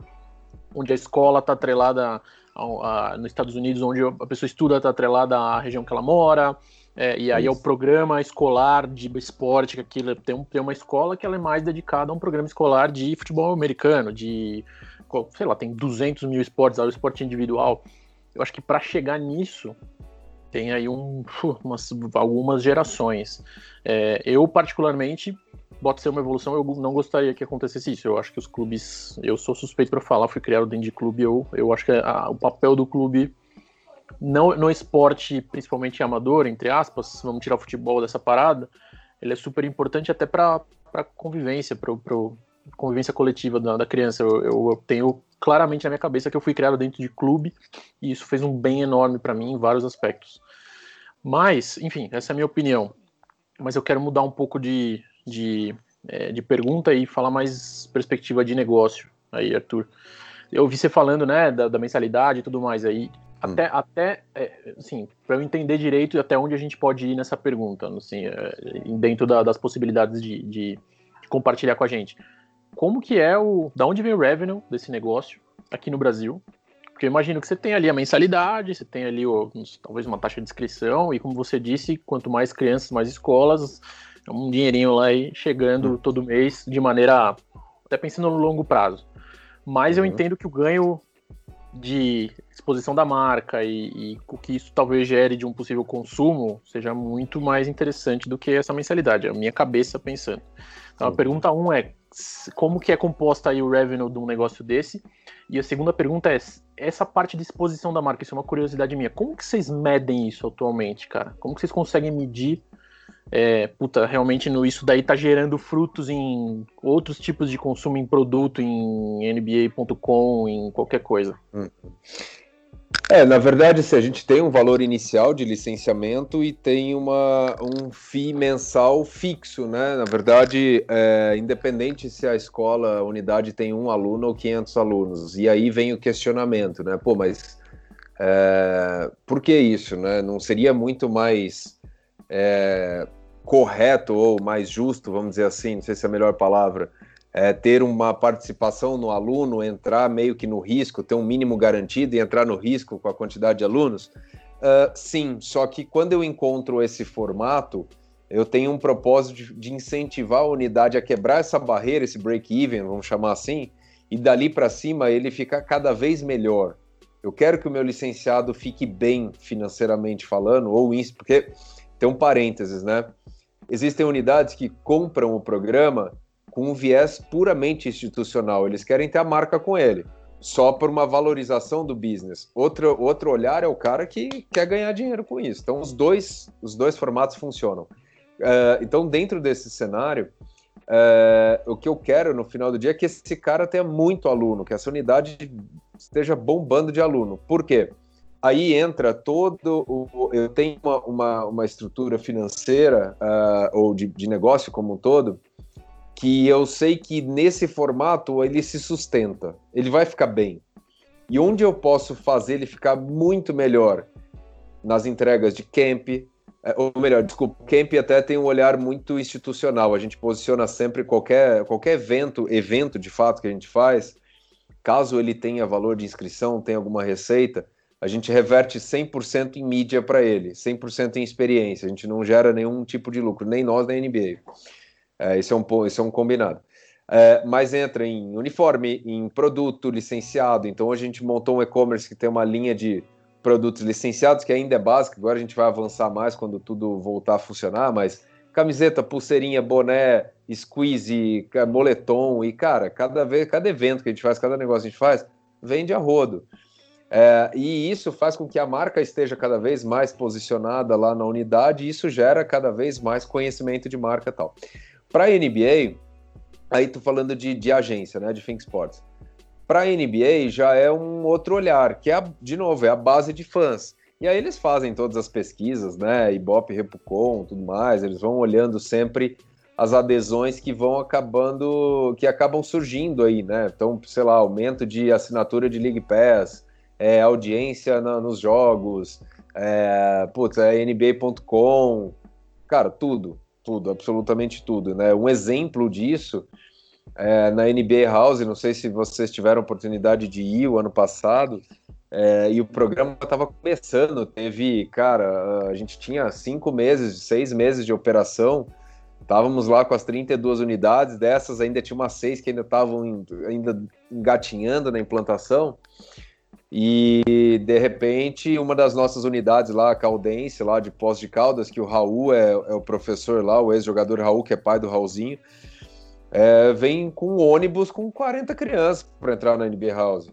onde a escola está atrelada a, a, nos Estados Unidos, onde a pessoa estuda, está atrelada à região que ela mora, é, e aí Isso. é o programa escolar de esporte, que aquilo tem, um, tem uma escola que ela é mais dedicada a um programa escolar de futebol americano, de, sei lá, tem 200 mil esportes, o esporte individual. Eu acho que para chegar nisso, tem aí um, umas, algumas gerações. É, eu, particularmente, pode ser uma evolução, eu não gostaria que acontecesse isso. Eu acho que os clubes, eu sou suspeito para falar, fui criado dentro de clube, eu, eu acho que a, o papel do clube não no esporte, principalmente amador, entre aspas, vamos tirar o futebol dessa parada, ele é super importante até para convivência, para convivência coletiva da, da criança. Eu, eu, tenho claramente na minha cabeça que eu fui criado dentro de clube e isso fez um bem enorme para mim em vários aspectos. Mas, enfim, essa é a minha opinião. Mas eu quero mudar um pouco de, de, é, de pergunta e falar mais perspectiva de negócio aí, Arthur. Eu ouvi você falando, né, da, da mensalidade e tudo mais aí. Até, hum. até é, assim, para eu entender direito até onde a gente pode ir nessa pergunta, assim, é, dentro da, das possibilidades de, de, compartilhar com a gente. Como que é o. Da onde vem o revenue desse negócio aqui no Brasil? Porque eu imagino que você tem ali a mensalidade, você tem ali o, talvez uma taxa de inscrição, e como você disse, quanto mais crianças, mais escolas, é um dinheirinho lá aí chegando uhum. todo mês de maneira até pensando no longo prazo. Mas uhum. eu entendo que o ganho de exposição da marca e, e, o que isso talvez gere de um possível consumo seja muito mais interessante do que essa mensalidade, é a minha cabeça pensando. Então, a pergunta um é como que é composta aí o revenue de um negócio desse? E a segunda pergunta é essa parte de exposição da marca, isso é uma curiosidade minha. Como que vocês medem isso atualmente, cara? Como que vocês conseguem medir é, puta, realmente no, isso daí tá gerando frutos em outros tipos de consumo em produto, em NBA.com, em qualquer coisa. Hum. É, na verdade, se a gente tem um valor inicial de licenciamento e tem uma, um FII mensal fixo, né? Na verdade, é, independente se a escola, a unidade tem um aluno ou 500 alunos. E aí vem o questionamento, né? Pô, mas é, por que isso, né? Não seria muito mais é, correto ou mais justo, vamos dizer assim, não sei se é a melhor palavra, é, ter uma participação no aluno, entrar meio que no risco, ter um mínimo garantido e entrar no risco com a quantidade de alunos? Uh, sim, só que quando eu encontro esse formato, eu tenho um propósito de, de incentivar a unidade a quebrar essa barreira, esse break-even, vamos chamar assim, e dali para cima ele ficar cada vez melhor. Eu quero que o meu licenciado fique bem financeiramente falando, ou isso, porque tem um parênteses, né? Existem unidades que compram o programa com um viés puramente institucional. Eles querem ter a marca com ele, só por uma valorização do business. Outro, outro olhar é o cara que quer ganhar dinheiro com isso. Então, os dois, os dois formatos funcionam. Uh, então, dentro desse cenário, uh, o que eu quero no final do dia é que esse cara tenha muito aluno, que essa unidade esteja bombando de aluno. Por quê? aí entra todo o. Eu tenho uma, uma, uma estrutura financeira uh, ou de, de negócio como um todo que eu sei que nesse formato ele se sustenta, ele vai ficar bem. E onde eu posso fazer ele ficar muito melhor? Nas entregas de camp, é, ou melhor, desculpa, Camp até tem um olhar muito institucional. A gente posiciona sempre qualquer, qualquer evento, evento de fato que a gente faz, caso ele tenha valor de inscrição, tenha alguma receita, a gente reverte 100% em mídia para ele, 100% em experiência. A gente não gera nenhum tipo de lucro, nem nós, nem a NBA. É, esse, é um, esse é um combinado. É, mas entra em uniforme, em produto licenciado. Então, a gente montou um e-commerce que tem uma linha de produtos licenciados, que ainda é básico, agora a gente vai avançar mais quando tudo voltar a funcionar, mas camiseta, pulseirinha, boné, squeeze, moletom, e cara, cada vez, cada evento que a gente faz, cada negócio que a gente faz, vende a rodo. É, e isso faz com que a marca esteja cada vez mais posicionada lá na unidade, e isso gera cada vez mais conhecimento de marca e tal. Para a NBA, aí tô falando de, de agência, né, de Think Sports para a NBA já é um outro olhar, que é, de novo, é a base de fãs. E aí eles fazem todas as pesquisas, né? Ibope, Repucon, tudo mais, eles vão olhando sempre as adesões que vão acabando, que acabam surgindo aí, né? Então, sei lá, aumento de assinatura de League Pass, é, audiência na, nos jogos, é, putz, é NBA.com, cara, tudo, tudo, absolutamente tudo, né? Um exemplo disso é, na NBA House, não sei se vocês tiveram oportunidade de ir o ano passado, é, e o programa estava começando, teve, cara, a gente tinha cinco meses, seis meses de operação, estávamos lá com as 32 unidades, dessas ainda tinha umas seis que ainda estavam ainda engatinhando na implantação, e de repente uma das nossas unidades lá, a Caldense, lá de Pós de Caldas, que o Raul é, é o professor lá, o ex-jogador Raul, que é pai do Raulzinho, é, vem com um ônibus com 40 crianças para entrar na NBA House,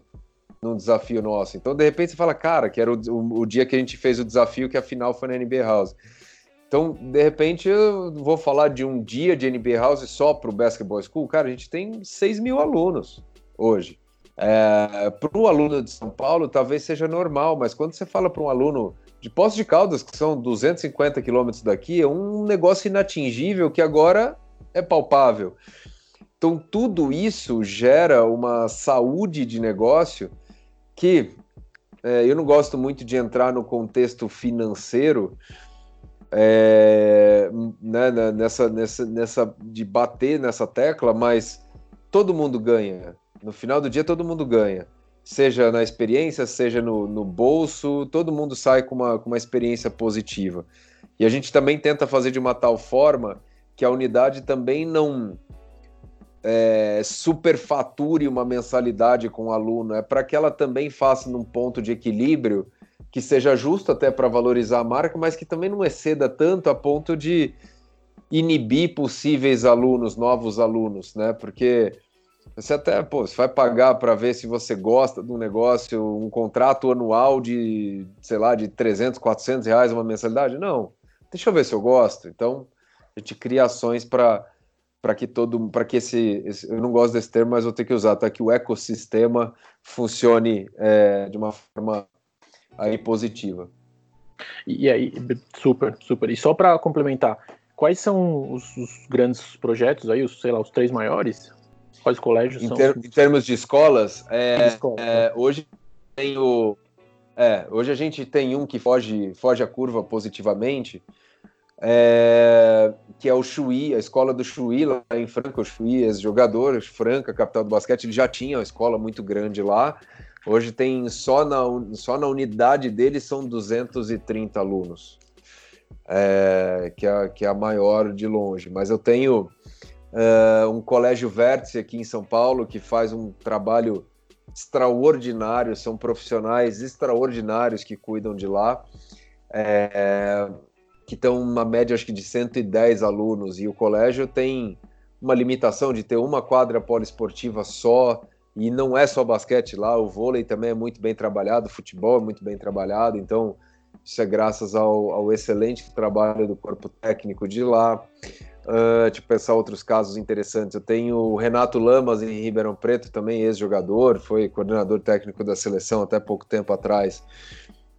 num desafio nosso. Então, de repente, você fala, cara, que era o, o, o, dia que a gente fez o desafio, que a final foi na NBA House. Então, de repente, eu vou falar de um dia de NBA House só para o Basketball School. Cara, a gente tem 6 mil alunos hoje. É, para um aluno de São Paulo, talvez seja normal, mas quando você fala para um aluno de Poços de Caldas, que são 250 quilômetros daqui, é um negócio inatingível que agora é palpável. Então, tudo isso gera uma saúde de negócio que é, eu não gosto muito de entrar no contexto financeiro, é, né, nessa, nessa, nessa, de bater nessa tecla, mas todo mundo ganha. No final do dia, todo mundo ganha. Seja na experiência, seja no, no bolso, todo mundo sai com uma, com uma experiência positiva. E a gente também tenta fazer de uma tal forma que a unidade também não é, superfature uma mensalidade com o aluno, é para que ela também faça num ponto de equilíbrio que seja justo até para valorizar a marca, mas que também não exceda tanto a ponto de inibir possíveis alunos, novos alunos, né? Porque você até, pô, você vai pagar para ver se você gosta de um negócio, um contrato anual de, sei lá, de 300, 400 reais uma mensalidade? Não. Deixa eu ver se eu gosto. Então, a gente cria ações para para que todo para que esse, esse, eu não gosto desse termo mas vou ter que usar tá que o ecossistema funcione é, de uma forma aí positiva e, aí super super e só para complementar quais são os, os, grandes projetos aí os sei lá os três maiores quais colégios em são ter, em termos de escolas, é, escola, é, né? hoje tem o é, hoje a gente tem um que foge foge a curva positivamente é, que é o Chuí, a escola do Chuí lá em Franca, o Chuí, ex-jogador, Franca, capital do basquete, ele já tinha uma escola muito grande lá. Hoje tem só na, só na unidade dele são 230 alunos, é, que, é, que é a maior de longe. Mas eu tenho é, um colégio vértice aqui em São Paulo que faz um trabalho extraordinário, são profissionais extraordinários que cuidam de lá. É, que estão uma média acho que de 110 alunos e o colégio tem uma limitação de ter uma quadra poliesportiva só e não é só basquete lá, o vôlei também é muito bem trabalhado, o futebol é muito bem trabalhado, então isso é graças ao, ao excelente trabalho do corpo técnico de lá. Uh, deixa pensar outros casos interessantes. Eu tenho o Renato Lamas em Ribeirão Preto, também ex-jogador, foi coordenador técnico da seleção até pouco tempo atrás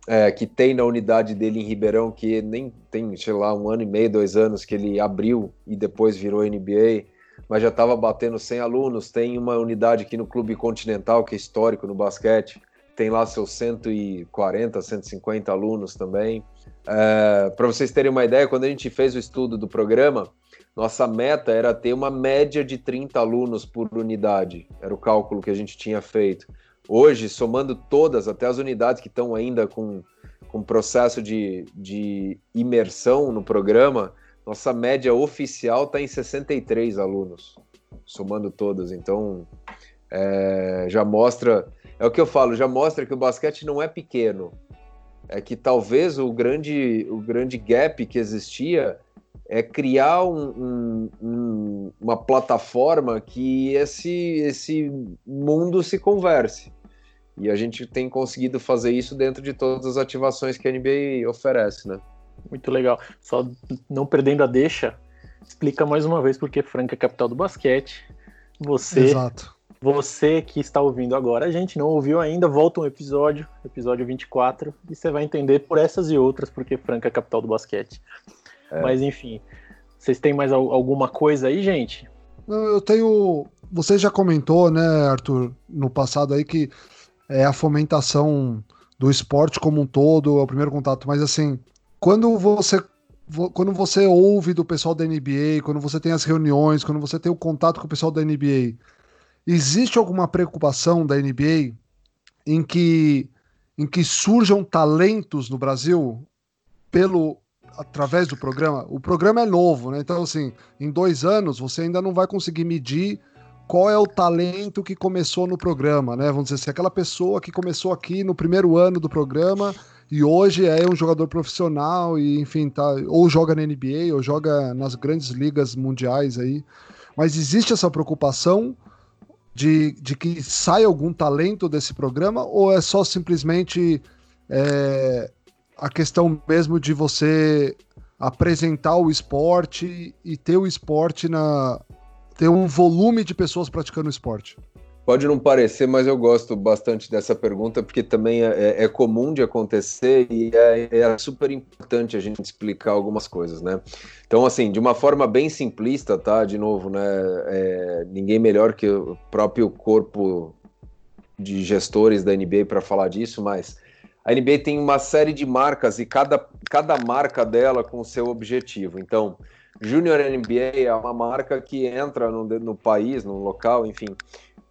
é, que tem na unidade dele em Ribeirão, que nem tem, sei lá, um ano e meio, dois anos que ele abriu e depois virou NBA, mas já estava batendo 100 alunos. Tem uma unidade aqui no Clube Continental, que é histórico no basquete, tem lá seus 140, 150 alunos também. É, Para vocês terem uma ideia, quando a gente fez o estudo do programa, nossa meta era ter uma média de 30 alunos por unidade. Era o cálculo que a gente tinha feito. Hoje, somando todas, até as unidades que estão ainda com, com processo de, de imersão no programa, nossa média oficial está em 63 alunos, somando todas. Então, é, já mostra. É o que eu falo, já mostra que o basquete não é pequeno. É que talvez o grande, o grande gap que existia é criar um, um, um, uma plataforma que esse, esse mundo se converse. E a gente tem conseguido fazer isso dentro de todas as ativações que a NBA oferece, né? Muito legal. Só não perdendo a deixa, explica mais uma vez porque Franca é a capital do basquete. Você, Exato. você que está ouvindo agora, a gente não ouviu ainda, volta um episódio, episódio 24, e você vai entender por essas e outras porque Franca é a capital do basquete. É. Mas enfim, vocês têm mais alguma coisa aí, gente? Eu tenho. Você já comentou, né, Arthur, no passado aí que é a fomentação do esporte como um todo, é o primeiro contato, mas assim, quando você quando você ouve do pessoal da NBA, quando você tem as reuniões, quando você tem o contato com o pessoal da NBA, existe alguma preocupação da NBA em que em que surjam talentos no Brasil pelo através do programa? O programa é novo, né? Então assim, em dois anos você ainda não vai conseguir medir qual é o talento que começou no programa, né? Vamos dizer assim, aquela pessoa que começou aqui no primeiro ano do programa e hoje é um jogador profissional e enfim, tá, ou joga na NBA ou joga nas grandes ligas mundiais aí. Mas existe essa preocupação de, de que saia algum talento desse programa ou é só simplesmente é, a questão mesmo de você apresentar o esporte e ter o esporte na, ter um volume de pessoas praticando esporte? Pode não parecer, mas eu gosto bastante dessa pergunta, porque também é, é, é comum de acontecer e é, é, super importante a gente explicar algumas coisas, né? Então, assim, de uma forma bem simplista, tá? De novo, né? É, ninguém melhor que o próprio corpo de gestores da NBA para falar disso, mas a NBA tem uma série de marcas e cada, cada marca dela com seu objetivo. Então, Junior NBA é uma marca que entra no, no país, no local, enfim,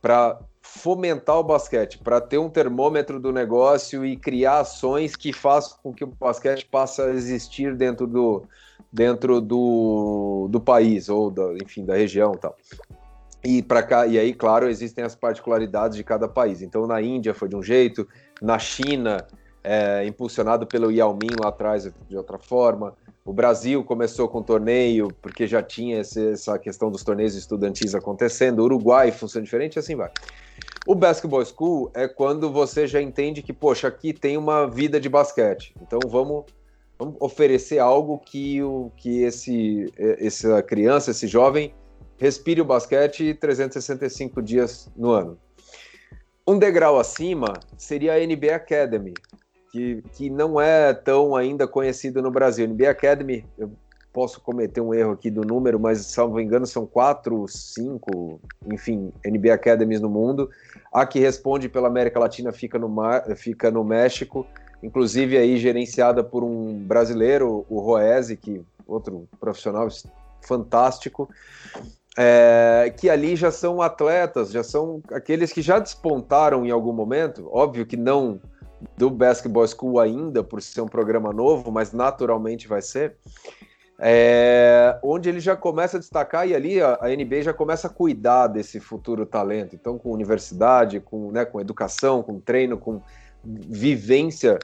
para fomentar o basquete, para ter um termômetro do negócio e criar ações que façam com que o basquete passe a existir dentro do, dentro do, do país ou da, enfim da região, tal. E para cá e aí, claro, existem as particularidades de cada país. Então, na Índia foi de um jeito, na China, é, impulsionado pelo Yao Ming lá atrás de outra forma. O Brasil começou com torneio, porque já tinha essa questão dos torneios estudantis acontecendo. O Uruguai funciona diferente assim vai. O Basketball School é quando você já entende que, poxa, aqui tem uma vida de basquete. Então vamos, vamos oferecer algo que, o, que esse, essa criança, esse jovem, respire o basquete 365 dias no ano. Um degrau acima seria a NBA Academy, que, que não é tão ainda conhecido no Brasil. NBA Academy, eu posso cometer um erro aqui do número, mas, salvo engano, são quatro, cinco, enfim, NBA Academies no mundo. A que responde pela América Latina fica no, Mar, fica no México, inclusive aí gerenciada por um brasileiro, o Roese, que outro profissional fantástico, é, que ali já são atletas, já são aqueles que já despontaram em algum momento, óbvio que não do Basketball School ainda, por ser um programa novo, mas naturalmente vai ser, é, onde ele já começa a destacar e ali a, a, NBA já começa a cuidar desse futuro talento. Então, com universidade, com, né, com educação, com treino, com vivência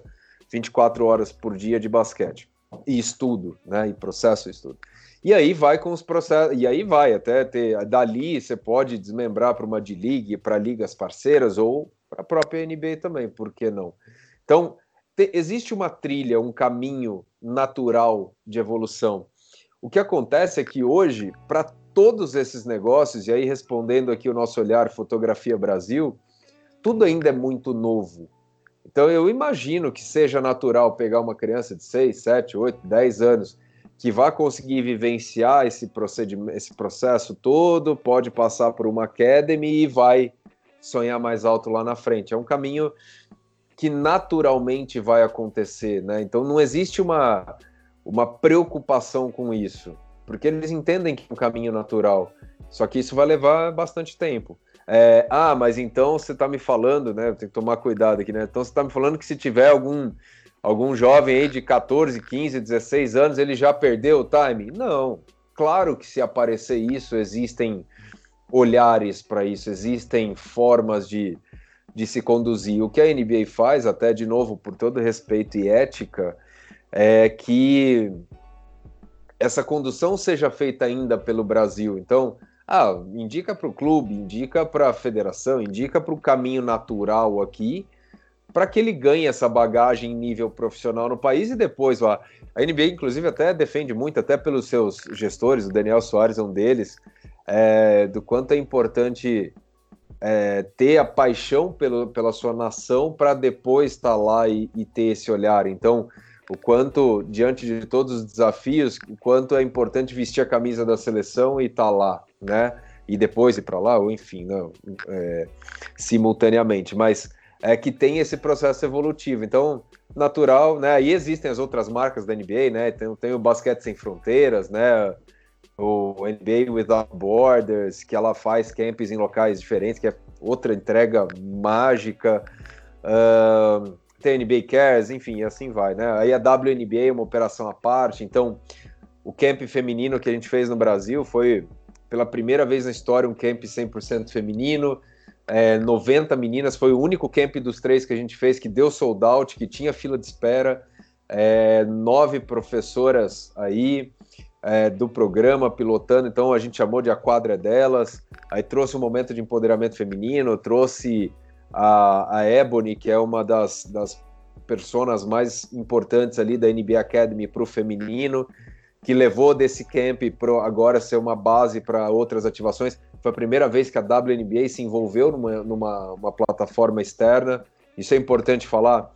24 horas por dia de basquete e estudo, né, e processo estudo. E aí vai com os processos, e aí vai até ter, dali você pode desmembrar para uma D-League, para ligas parceiras ou para a própria NBA também, por que não? Então, te, existe uma trilha, um caminho natural de evolução. O que acontece é que hoje, para todos esses negócios, e aí respondendo aqui o nosso olhar Fotografia Brasil, tudo ainda é muito novo. Então eu imagino que seja natural pegar uma criança de 6, 7, 8, 10 anos que vá conseguir vivenciar esse, esse processo todo, pode passar por uma academy e vai sonhar mais alto lá na frente. É um caminho que naturalmente vai acontecer, né? Então não existe uma, uma preocupação com isso, porque eles entendem que é um caminho natural. Só que isso vai levar bastante tempo. É, ah, mas então você está me falando, né? Tenho que tomar cuidado aqui, né? Então você está me falando que se tiver algum, algum jovem aí de 14, 15, 16 anos, ele já perdeu o time? Não. Claro que se aparecer isso, existem olhares para isso, existem formas de, de se conduzir. O que a NBA faz, até de novo, por todo respeito e ética, é que essa condução seja feita ainda pelo Brasil. Então, ah, indica para o clube, indica para a federação, indica para o caminho natural aqui, para que ele ganhe essa bagagem em nível profissional no país e depois lá. A NBA, inclusive, até defende muito, até pelos seus gestores, o Daniel Soares é um deles, é, do quanto é importante é, ter a paixão pelo, pela sua nação para depois estar tá lá e, e ter esse olhar. Então, o quanto, diante de todos os desafios, o quanto é importante vestir a camisa da seleção e estar tá lá, né? E depois ir para lá, ou enfim, não, é, simultaneamente. Mas é que tem esse processo evolutivo. Então, natural, né? Aí existem as outras marcas da NBA, né? Tem, tem o Basquete Sem Fronteiras, né? O NBA Without Borders, que ela faz camps em locais diferentes, que é outra entrega mágica. Uh, tem NBA Cares, enfim, assim vai, né? Aí a WNBA é uma operação à parte, então o camp feminino que a gente fez no Brasil foi pela primeira vez na história um camp 100% feminino, é, 90 meninas, foi o único camp dos três que a gente fez que deu sold out, que tinha fila de espera, é, nove professoras aí é, do programa pilotando, então a gente chamou de a quadra delas, aí trouxe um momento de empoderamento feminino, trouxe a, a Ebony, que é uma das, das personas mais importantes ali da NBA Academy para o feminino, que levou desse camp para agora ser uma base para outras ativações. Foi a primeira vez que a WNBA se envolveu numa, numa uma plataforma externa. Isso é importante falar.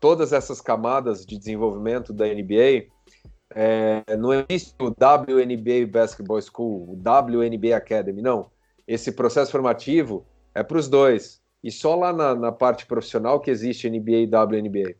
Todas essas camadas de desenvolvimento da NBA, é, não existe o WNBA Basketball School, o WNBA Academy, não. Esse processo formativo é para os dois e só lá na, na, parte profissional que existe NBA e WNBA.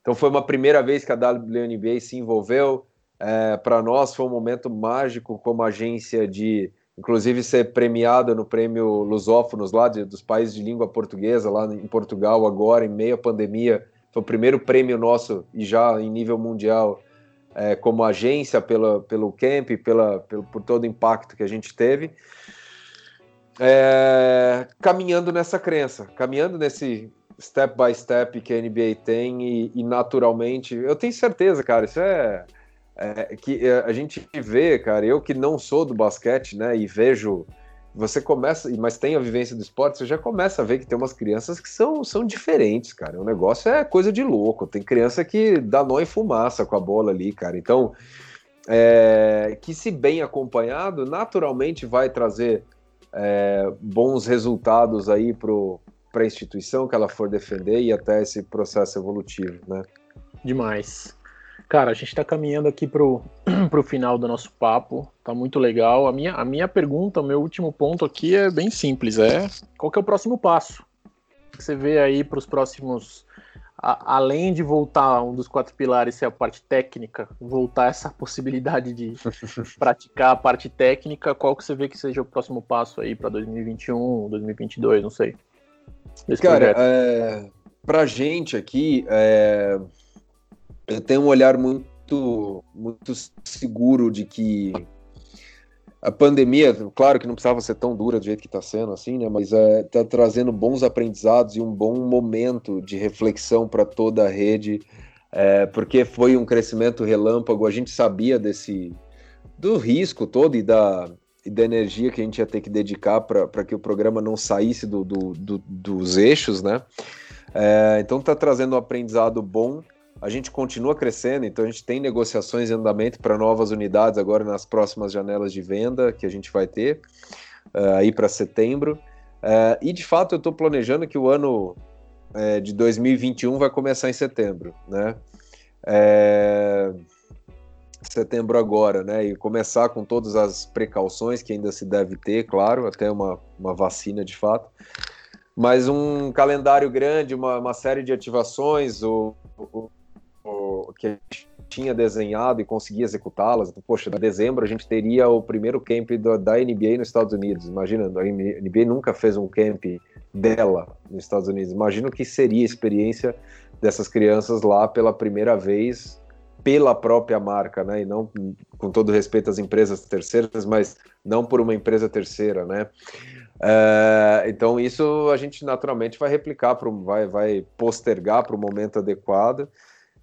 Então foi uma primeira vez que a WNBA se envolveu. É, Para nós foi um momento mágico como agência de, inclusive, ser premiada no prêmio Lusófonos lá de, dos países de língua portuguesa, lá em Portugal, agora, em meio à pandemia. Foi o primeiro prêmio nosso e já em nível mundial é, como agência pela, pelo camp, pela, pelo, por todo o impacto que a gente teve é, caminhando nessa crença, caminhando nesse step by step que a NBA tem e, e naturalmente, eu tenho certeza, cara, isso é, é, que é, a gente vê, cara, eu que não sou do basquete, né, e vejo, você começa, mas tem a vivência do esporte, você já começa a ver que tem umas crianças que são, são diferentes, cara, o negócio é coisa de louco, tem criança que dá nó em fumaça com a bola ali, cara, então, é, que se bem acompanhado, naturalmente vai trazer é, bons resultados aí para a instituição que ela for defender e até esse processo evolutivo, né? Demais. Cara, a gente está caminhando aqui para (clears throat) o final do nosso papo, tá muito legal. A minha, a minha pergunta, o meu último ponto aqui é bem simples, é qual que é o próximo passo? Você vê aí para os próximos a, além de voltar um dos quatro pilares ser a parte técnica, voltar essa (laughs) possibilidade de (laughs) praticar a parte técnica, qual que você vê que seja o próximo passo aí para 2021, 2022, não sei. Cara, é, pra gente aqui, é, eu tenho um olhar muito, muito seguro de que a pandemia, claro que não precisava ser tão dura do jeito que está sendo, assim, né? Mas está é, trazendo bons aprendizados e um bom momento de reflexão para toda a rede, é, porque foi um crescimento relâmpago. A gente sabia desse do risco todo e da, e da energia que a gente ia ter que dedicar para que o programa não saísse do, do, do dos eixos, né? É, então está trazendo um aprendizado bom a gente continua crescendo, então a gente tem negociações em andamento para novas unidades agora nas próximas janelas de venda que a gente vai ter uh, aí para setembro. Uh, e de fato eu estou planejando que o ano uh, de 2021 vai começar em setembro, né? setembro agora, né? E começar com todas as precauções que ainda se deve ter, claro, até uma, uma vacina de fato. mas um calendário grande, uma, uma série de ativações, o, o, que a gente tinha desenhado e conseguia executá-las. Poxa, em dezembro a gente teria o primeiro camp do, da NBA nos Estados Unidos. Imagina, a NBA nunca fez um camp dela nos Estados Unidos. Imagina o que seria a experiência dessas crianças lá pela primeira vez pela própria marca, né? E não com todo respeito às empresas terceiras, mas não por uma empresa terceira, né? É, então isso a gente naturalmente vai replicar, pro, vai, vai postergar para o momento adequado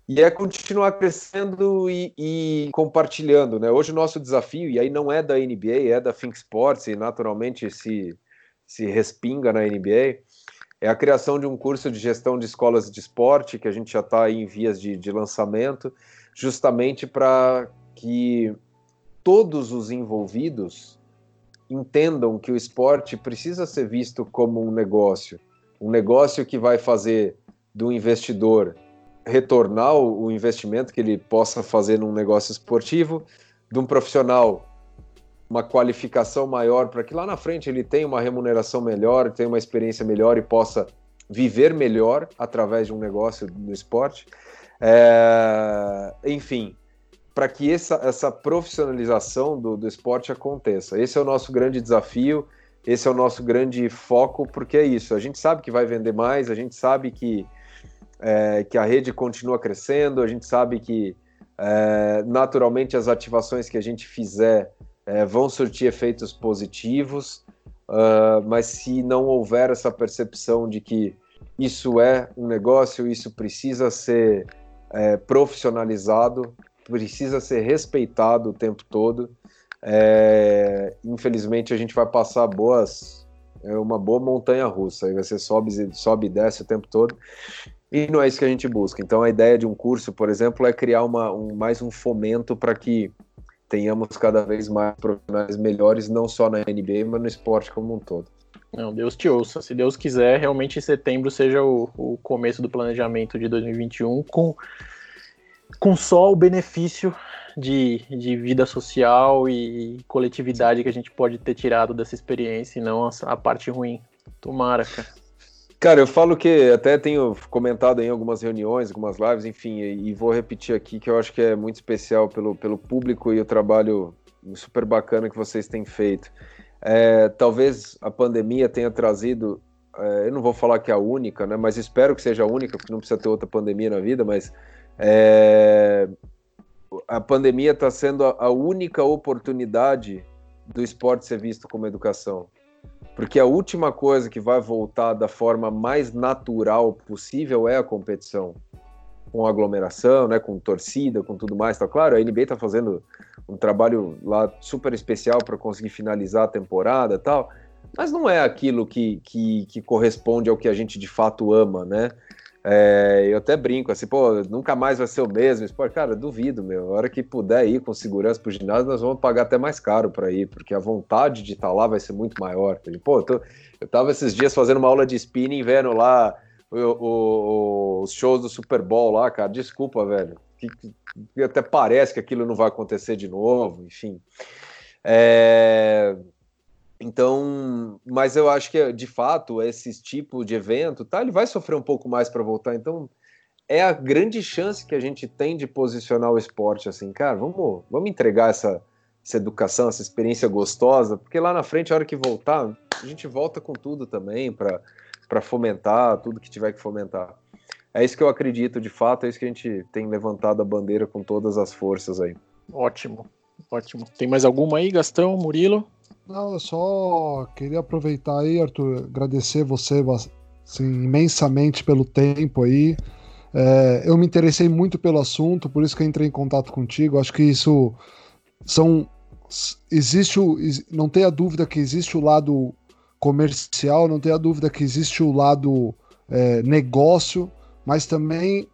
e é continuar crescendo e, e, compartilhando, né? Hoje o nosso desafio, e aí não é da NBA, é da Think Sports e naturalmente se, se respinga na NBA, é a criação de um curso de gestão de escolas de esporte, que a gente já está em vias de, de lançamento, justamente para que todos os envolvidos entendam que o esporte precisa ser visto como um negócio, um negócio que vai fazer do investidor retornar o investimento que ele possa fazer num negócio esportivo, de um profissional uma qualificação maior para que lá na frente ele tenha uma remuneração melhor, tenha uma experiência melhor e possa viver melhor através de um negócio no esporte. É, enfim, para que essa, essa profissionalização do, do esporte aconteça. Esse é o nosso grande desafio, esse é o nosso grande foco, porque é isso. A gente sabe que vai vender mais, a gente sabe que, é, que a rede continua crescendo, a gente sabe que é, naturalmente as ativações que a gente fizer é, vão surtir efeitos positivos, uh, mas se não houver essa percepção de que isso é um negócio, isso precisa ser é, profissionalizado, precisa ser respeitado o tempo todo. É, infelizmente a gente vai passar boas, é uma boa montanha russa, aí você sobe, sobe e desce o tempo todo. E não é isso que a gente busca. Então a ideia de um curso, por exemplo, é criar uma, um, mais um fomento para que tenhamos cada vez mais profissionais melhores, não só na NBA, mas no esporte como um todo. Não, Deus te ouça. Se Deus quiser, realmente setembro seja o, o começo do planejamento de 2021 com, com só o benefício de, de vida social e coletividade que a gente pode ter tirado dessa experiência e não a, a parte ruim. Tomara, cara. Cara, eu falo que até tenho comentado em algumas reuniões, algumas lives, enfim, e, vou repetir aqui que eu acho que é muito especial pelo, pelo público e o trabalho super bacana que vocês têm feito. É, talvez a pandemia tenha trazido, é, eu não vou falar que é a única, né, mas espero que seja a única, porque não precisa ter outra pandemia na vida, mas é, a pandemia está sendo a, a única oportunidade do esporte ser visto como educação porque a última coisa que vai voltar da forma mais natural possível é a competição, com aglomeração, né, com torcida, com tudo mais. Tá claro, a NBA está fazendo um trabalho lá super especial para conseguir finalizar a temporada, tal. Mas não é aquilo que, que, que corresponde ao que a gente de fato ama, né? É, eu até brinco assim, pô, nunca mais vai ser o mesmo esporte. Cara, duvido, meu. A hora que puder ir com segurança pro ginásio, nós vamos pagar até mais caro para ir, porque a vontade de estar tá lá vai ser muito maior. Pô, eu, tô, eu tava esses dias fazendo uma aula de spinning, vendo lá o, o, os shows do Super Bowl lá, cara. Desculpa, velho. Que, que, até parece que aquilo não vai acontecer de novo, enfim. É. Então, mas eu acho que de fato esse tipo de evento, tá, ele vai sofrer um pouco mais para voltar. Então, é a grande chance que a gente tem de posicionar o esporte assim, cara, vamos, vamos entregar essa, essa educação, essa experiência gostosa, porque lá na frente, a hora que voltar, a gente volta com tudo também para fomentar tudo que tiver que fomentar. É isso que eu acredito de fato, é isso que a gente tem levantado a bandeira com todas as forças aí. Ótimo, ótimo. Tem mais alguma aí, Gastão, Murilo? Não, eu só queria aproveitar aí, Arthur, agradecer você assim, imensamente pelo tempo aí. É, eu me interessei muito pelo assunto, por isso que entrei em contato contigo. Acho que isso são. Existe o. Não tenha dúvida que existe o lado comercial, não tenha dúvida que existe o lado é, negócio, mas também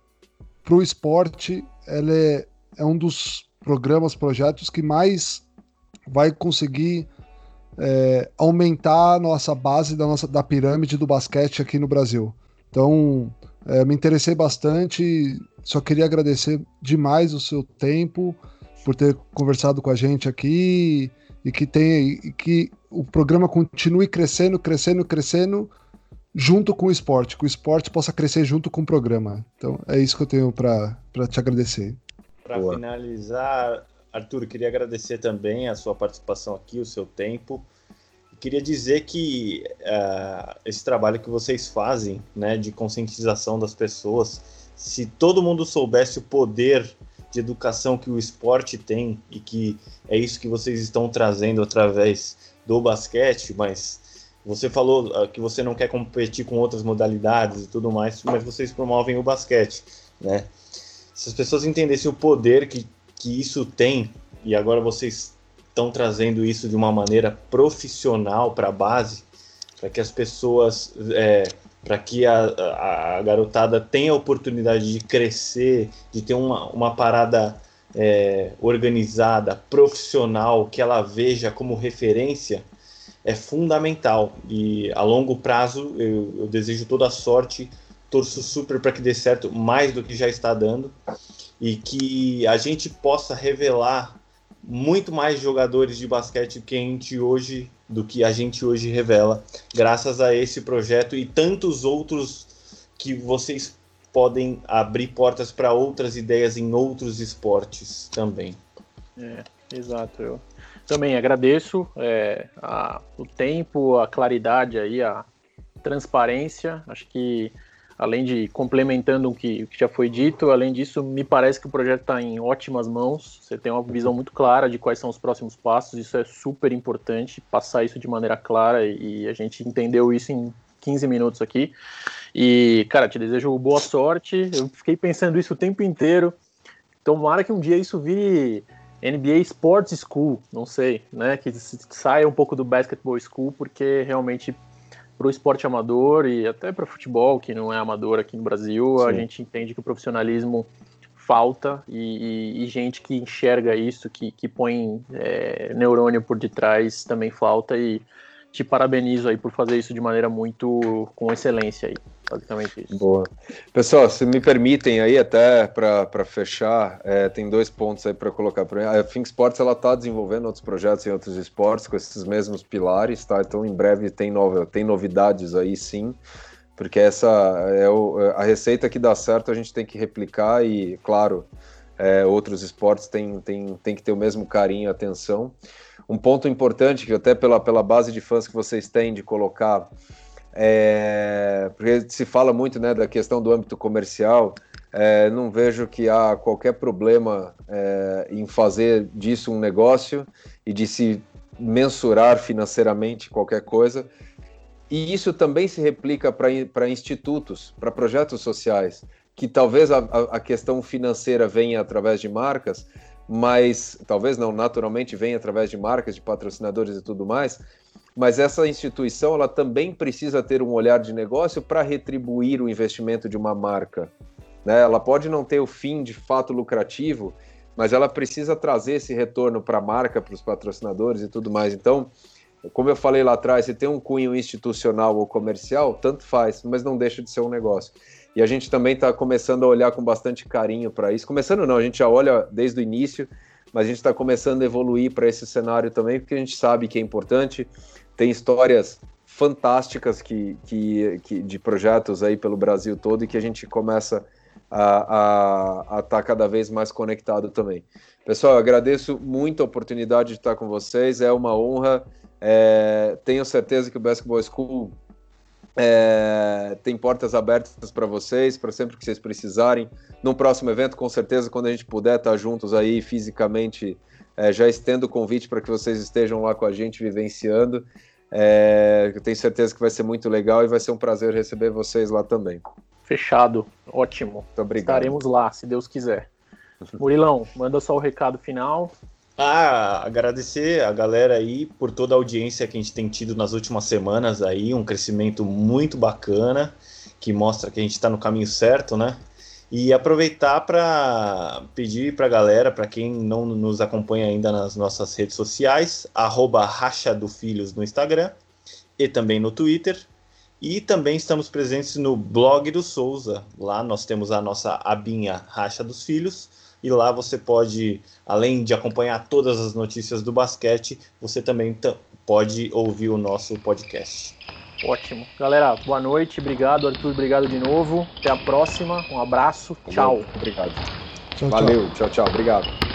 para o esporte, ele é, é um dos programas, projetos que mais vai conseguir é, aumentar a nossa base da, nossa, da pirâmide do basquete aqui no Brasil. Então, é, me interessei bastante, só queria agradecer demais o seu tempo por ter conversado com a gente aqui e que tenha e que o programa continue crescendo, crescendo, crescendo junto com o esporte, que o esporte possa crescer junto com o programa. Então é isso que eu tenho para te agradecer. Para finalizar, Arthur, queria agradecer também a sua participação aqui, o seu tempo. Queria dizer que uh, esse trabalho que vocês fazem, né, de conscientização das pessoas, se todo mundo soubesse o poder de educação que o esporte tem e que é isso que vocês estão trazendo através do basquete, mas você falou uh, que você não quer competir com outras modalidades e tudo mais, mas vocês promovem o basquete, né? Se as pessoas entendessem o poder que, que isso tem, e agora vocês estão trazendo isso de uma maneira profissional para a base, para que as pessoas, é, para que a, a, a, garotada tenha a oportunidade de crescer, de ter uma, uma parada é, organizada, profissional, que ela veja como referência, é fundamental. E a longo prazo, eu, eu desejo toda a sorte, torço super para que dê certo, mais do que já está dando, e que a gente possa revelar muito mais jogadores de basquete que a gente hoje do que a gente hoje revela, graças a esse projeto e tantos outros que vocês podem abrir portas para outras ideias em outros esportes também. É, exato. Eu também agradeço é, a, o tempo, a claridade aí, a transparência. Acho que além de complementando o que, o que já foi dito, além disso, me parece que o projeto está em ótimas mãos. Você tem uma visão muito clara de quais são os próximos passos. Isso é super importante, passar isso de maneira clara e, a gente entendeu isso em 15 minutos aqui. E, cara, te desejo boa sorte. Eu fiquei pensando isso o tempo inteiro. Tomara que um dia isso vire NBA Sports School, não sei, né? Que saia um pouco do Basketball School, porque realmente para o esporte amador e até para o futebol, que não é amador aqui no Brasil, Sim. a gente entende que o profissionalismo falta e, e, e gente que enxerga isso, que, que põe é, neurônio por detrás também falta e te parabenizo aí por fazer isso de maneira muito com excelência aí. Basicamente isso. Boa. Pessoal, se me permitem aí, até para fechar, é, tem dois pontos aí para colocar. A Think Sports ela está desenvolvendo outros projetos em outros esportes com esses mesmos pilares, tá? Então em breve tem, nova, tem novidades aí sim, porque essa é o, a receita que dá certo, a gente tem que replicar e, claro, é, outros esportes têm tem, tem que ter o mesmo carinho e atenção. Um ponto importante, que até pela, pela base de fãs que vocês têm de colocar é, porque se fala muito né, da questão do âmbito comercial, é, não vejo que há qualquer problema é, em fazer disso um negócio e de se mensurar financeiramente qualquer coisa. E isso também se replica para institutos, para projetos sociais, que talvez a, a questão financeira venha através de marcas, mas talvez não, naturalmente venha através de marcas, de patrocinadores e tudo mais, mas essa instituição ela também precisa ter um olhar de negócio para retribuir o investimento de uma marca. Né? Ela pode não ter o fim de fato lucrativo, mas ela precisa trazer esse retorno para a marca, para os patrocinadores e tudo mais. Então, como eu falei lá atrás, se tem um cunho institucional ou comercial, tanto faz, mas não deixa de ser um negócio. E a gente também está começando a olhar com bastante carinho para isso. Começando não, a gente já olha desde o início, mas a gente está começando a evoluir para esse cenário também, porque a gente sabe que é importante tem histórias fantásticas que, que, que, de projetos aí pelo Brasil todo e que a gente começa a estar tá cada vez mais conectado também. Pessoal, agradeço muito a oportunidade de estar com vocês, é uma honra. É, tenho certeza que o Basketball School é, tem portas abertas para vocês, para sempre que vocês precisarem. No próximo evento, com certeza, quando a gente puder estar juntos aí fisicamente é, já estendo o convite para que vocês estejam lá com a gente vivenciando. É, eu tenho certeza que vai ser muito legal e vai ser um prazer receber vocês lá também. Fechado, ótimo. Muito obrigado. Estaremos lá, se Deus quiser. Murilão, manda só o recado final. Ah, agradecer a galera aí por toda a audiência que a gente tem tido nas últimas semanas aí, um crescimento muito bacana, que mostra que a gente está no caminho certo, né? E aproveitar para pedir para a galera, para quem não nos acompanha ainda nas nossas redes sociais, arroba Racha do Filhos no Instagram e também no Twitter. E também estamos presentes no blog do Souza. Lá nós temos a nossa abinha Racha dos Filhos. E lá você pode, além de acompanhar todas as notícias do basquete, você também pode ouvir o nosso podcast. Ótimo. Galera, boa noite. Obrigado, Arthur. Obrigado de novo. Até a próxima. Um abraço. Tchau. Obrigado. Tchau, tchau. Valeu. Tchau, tchau. Obrigado.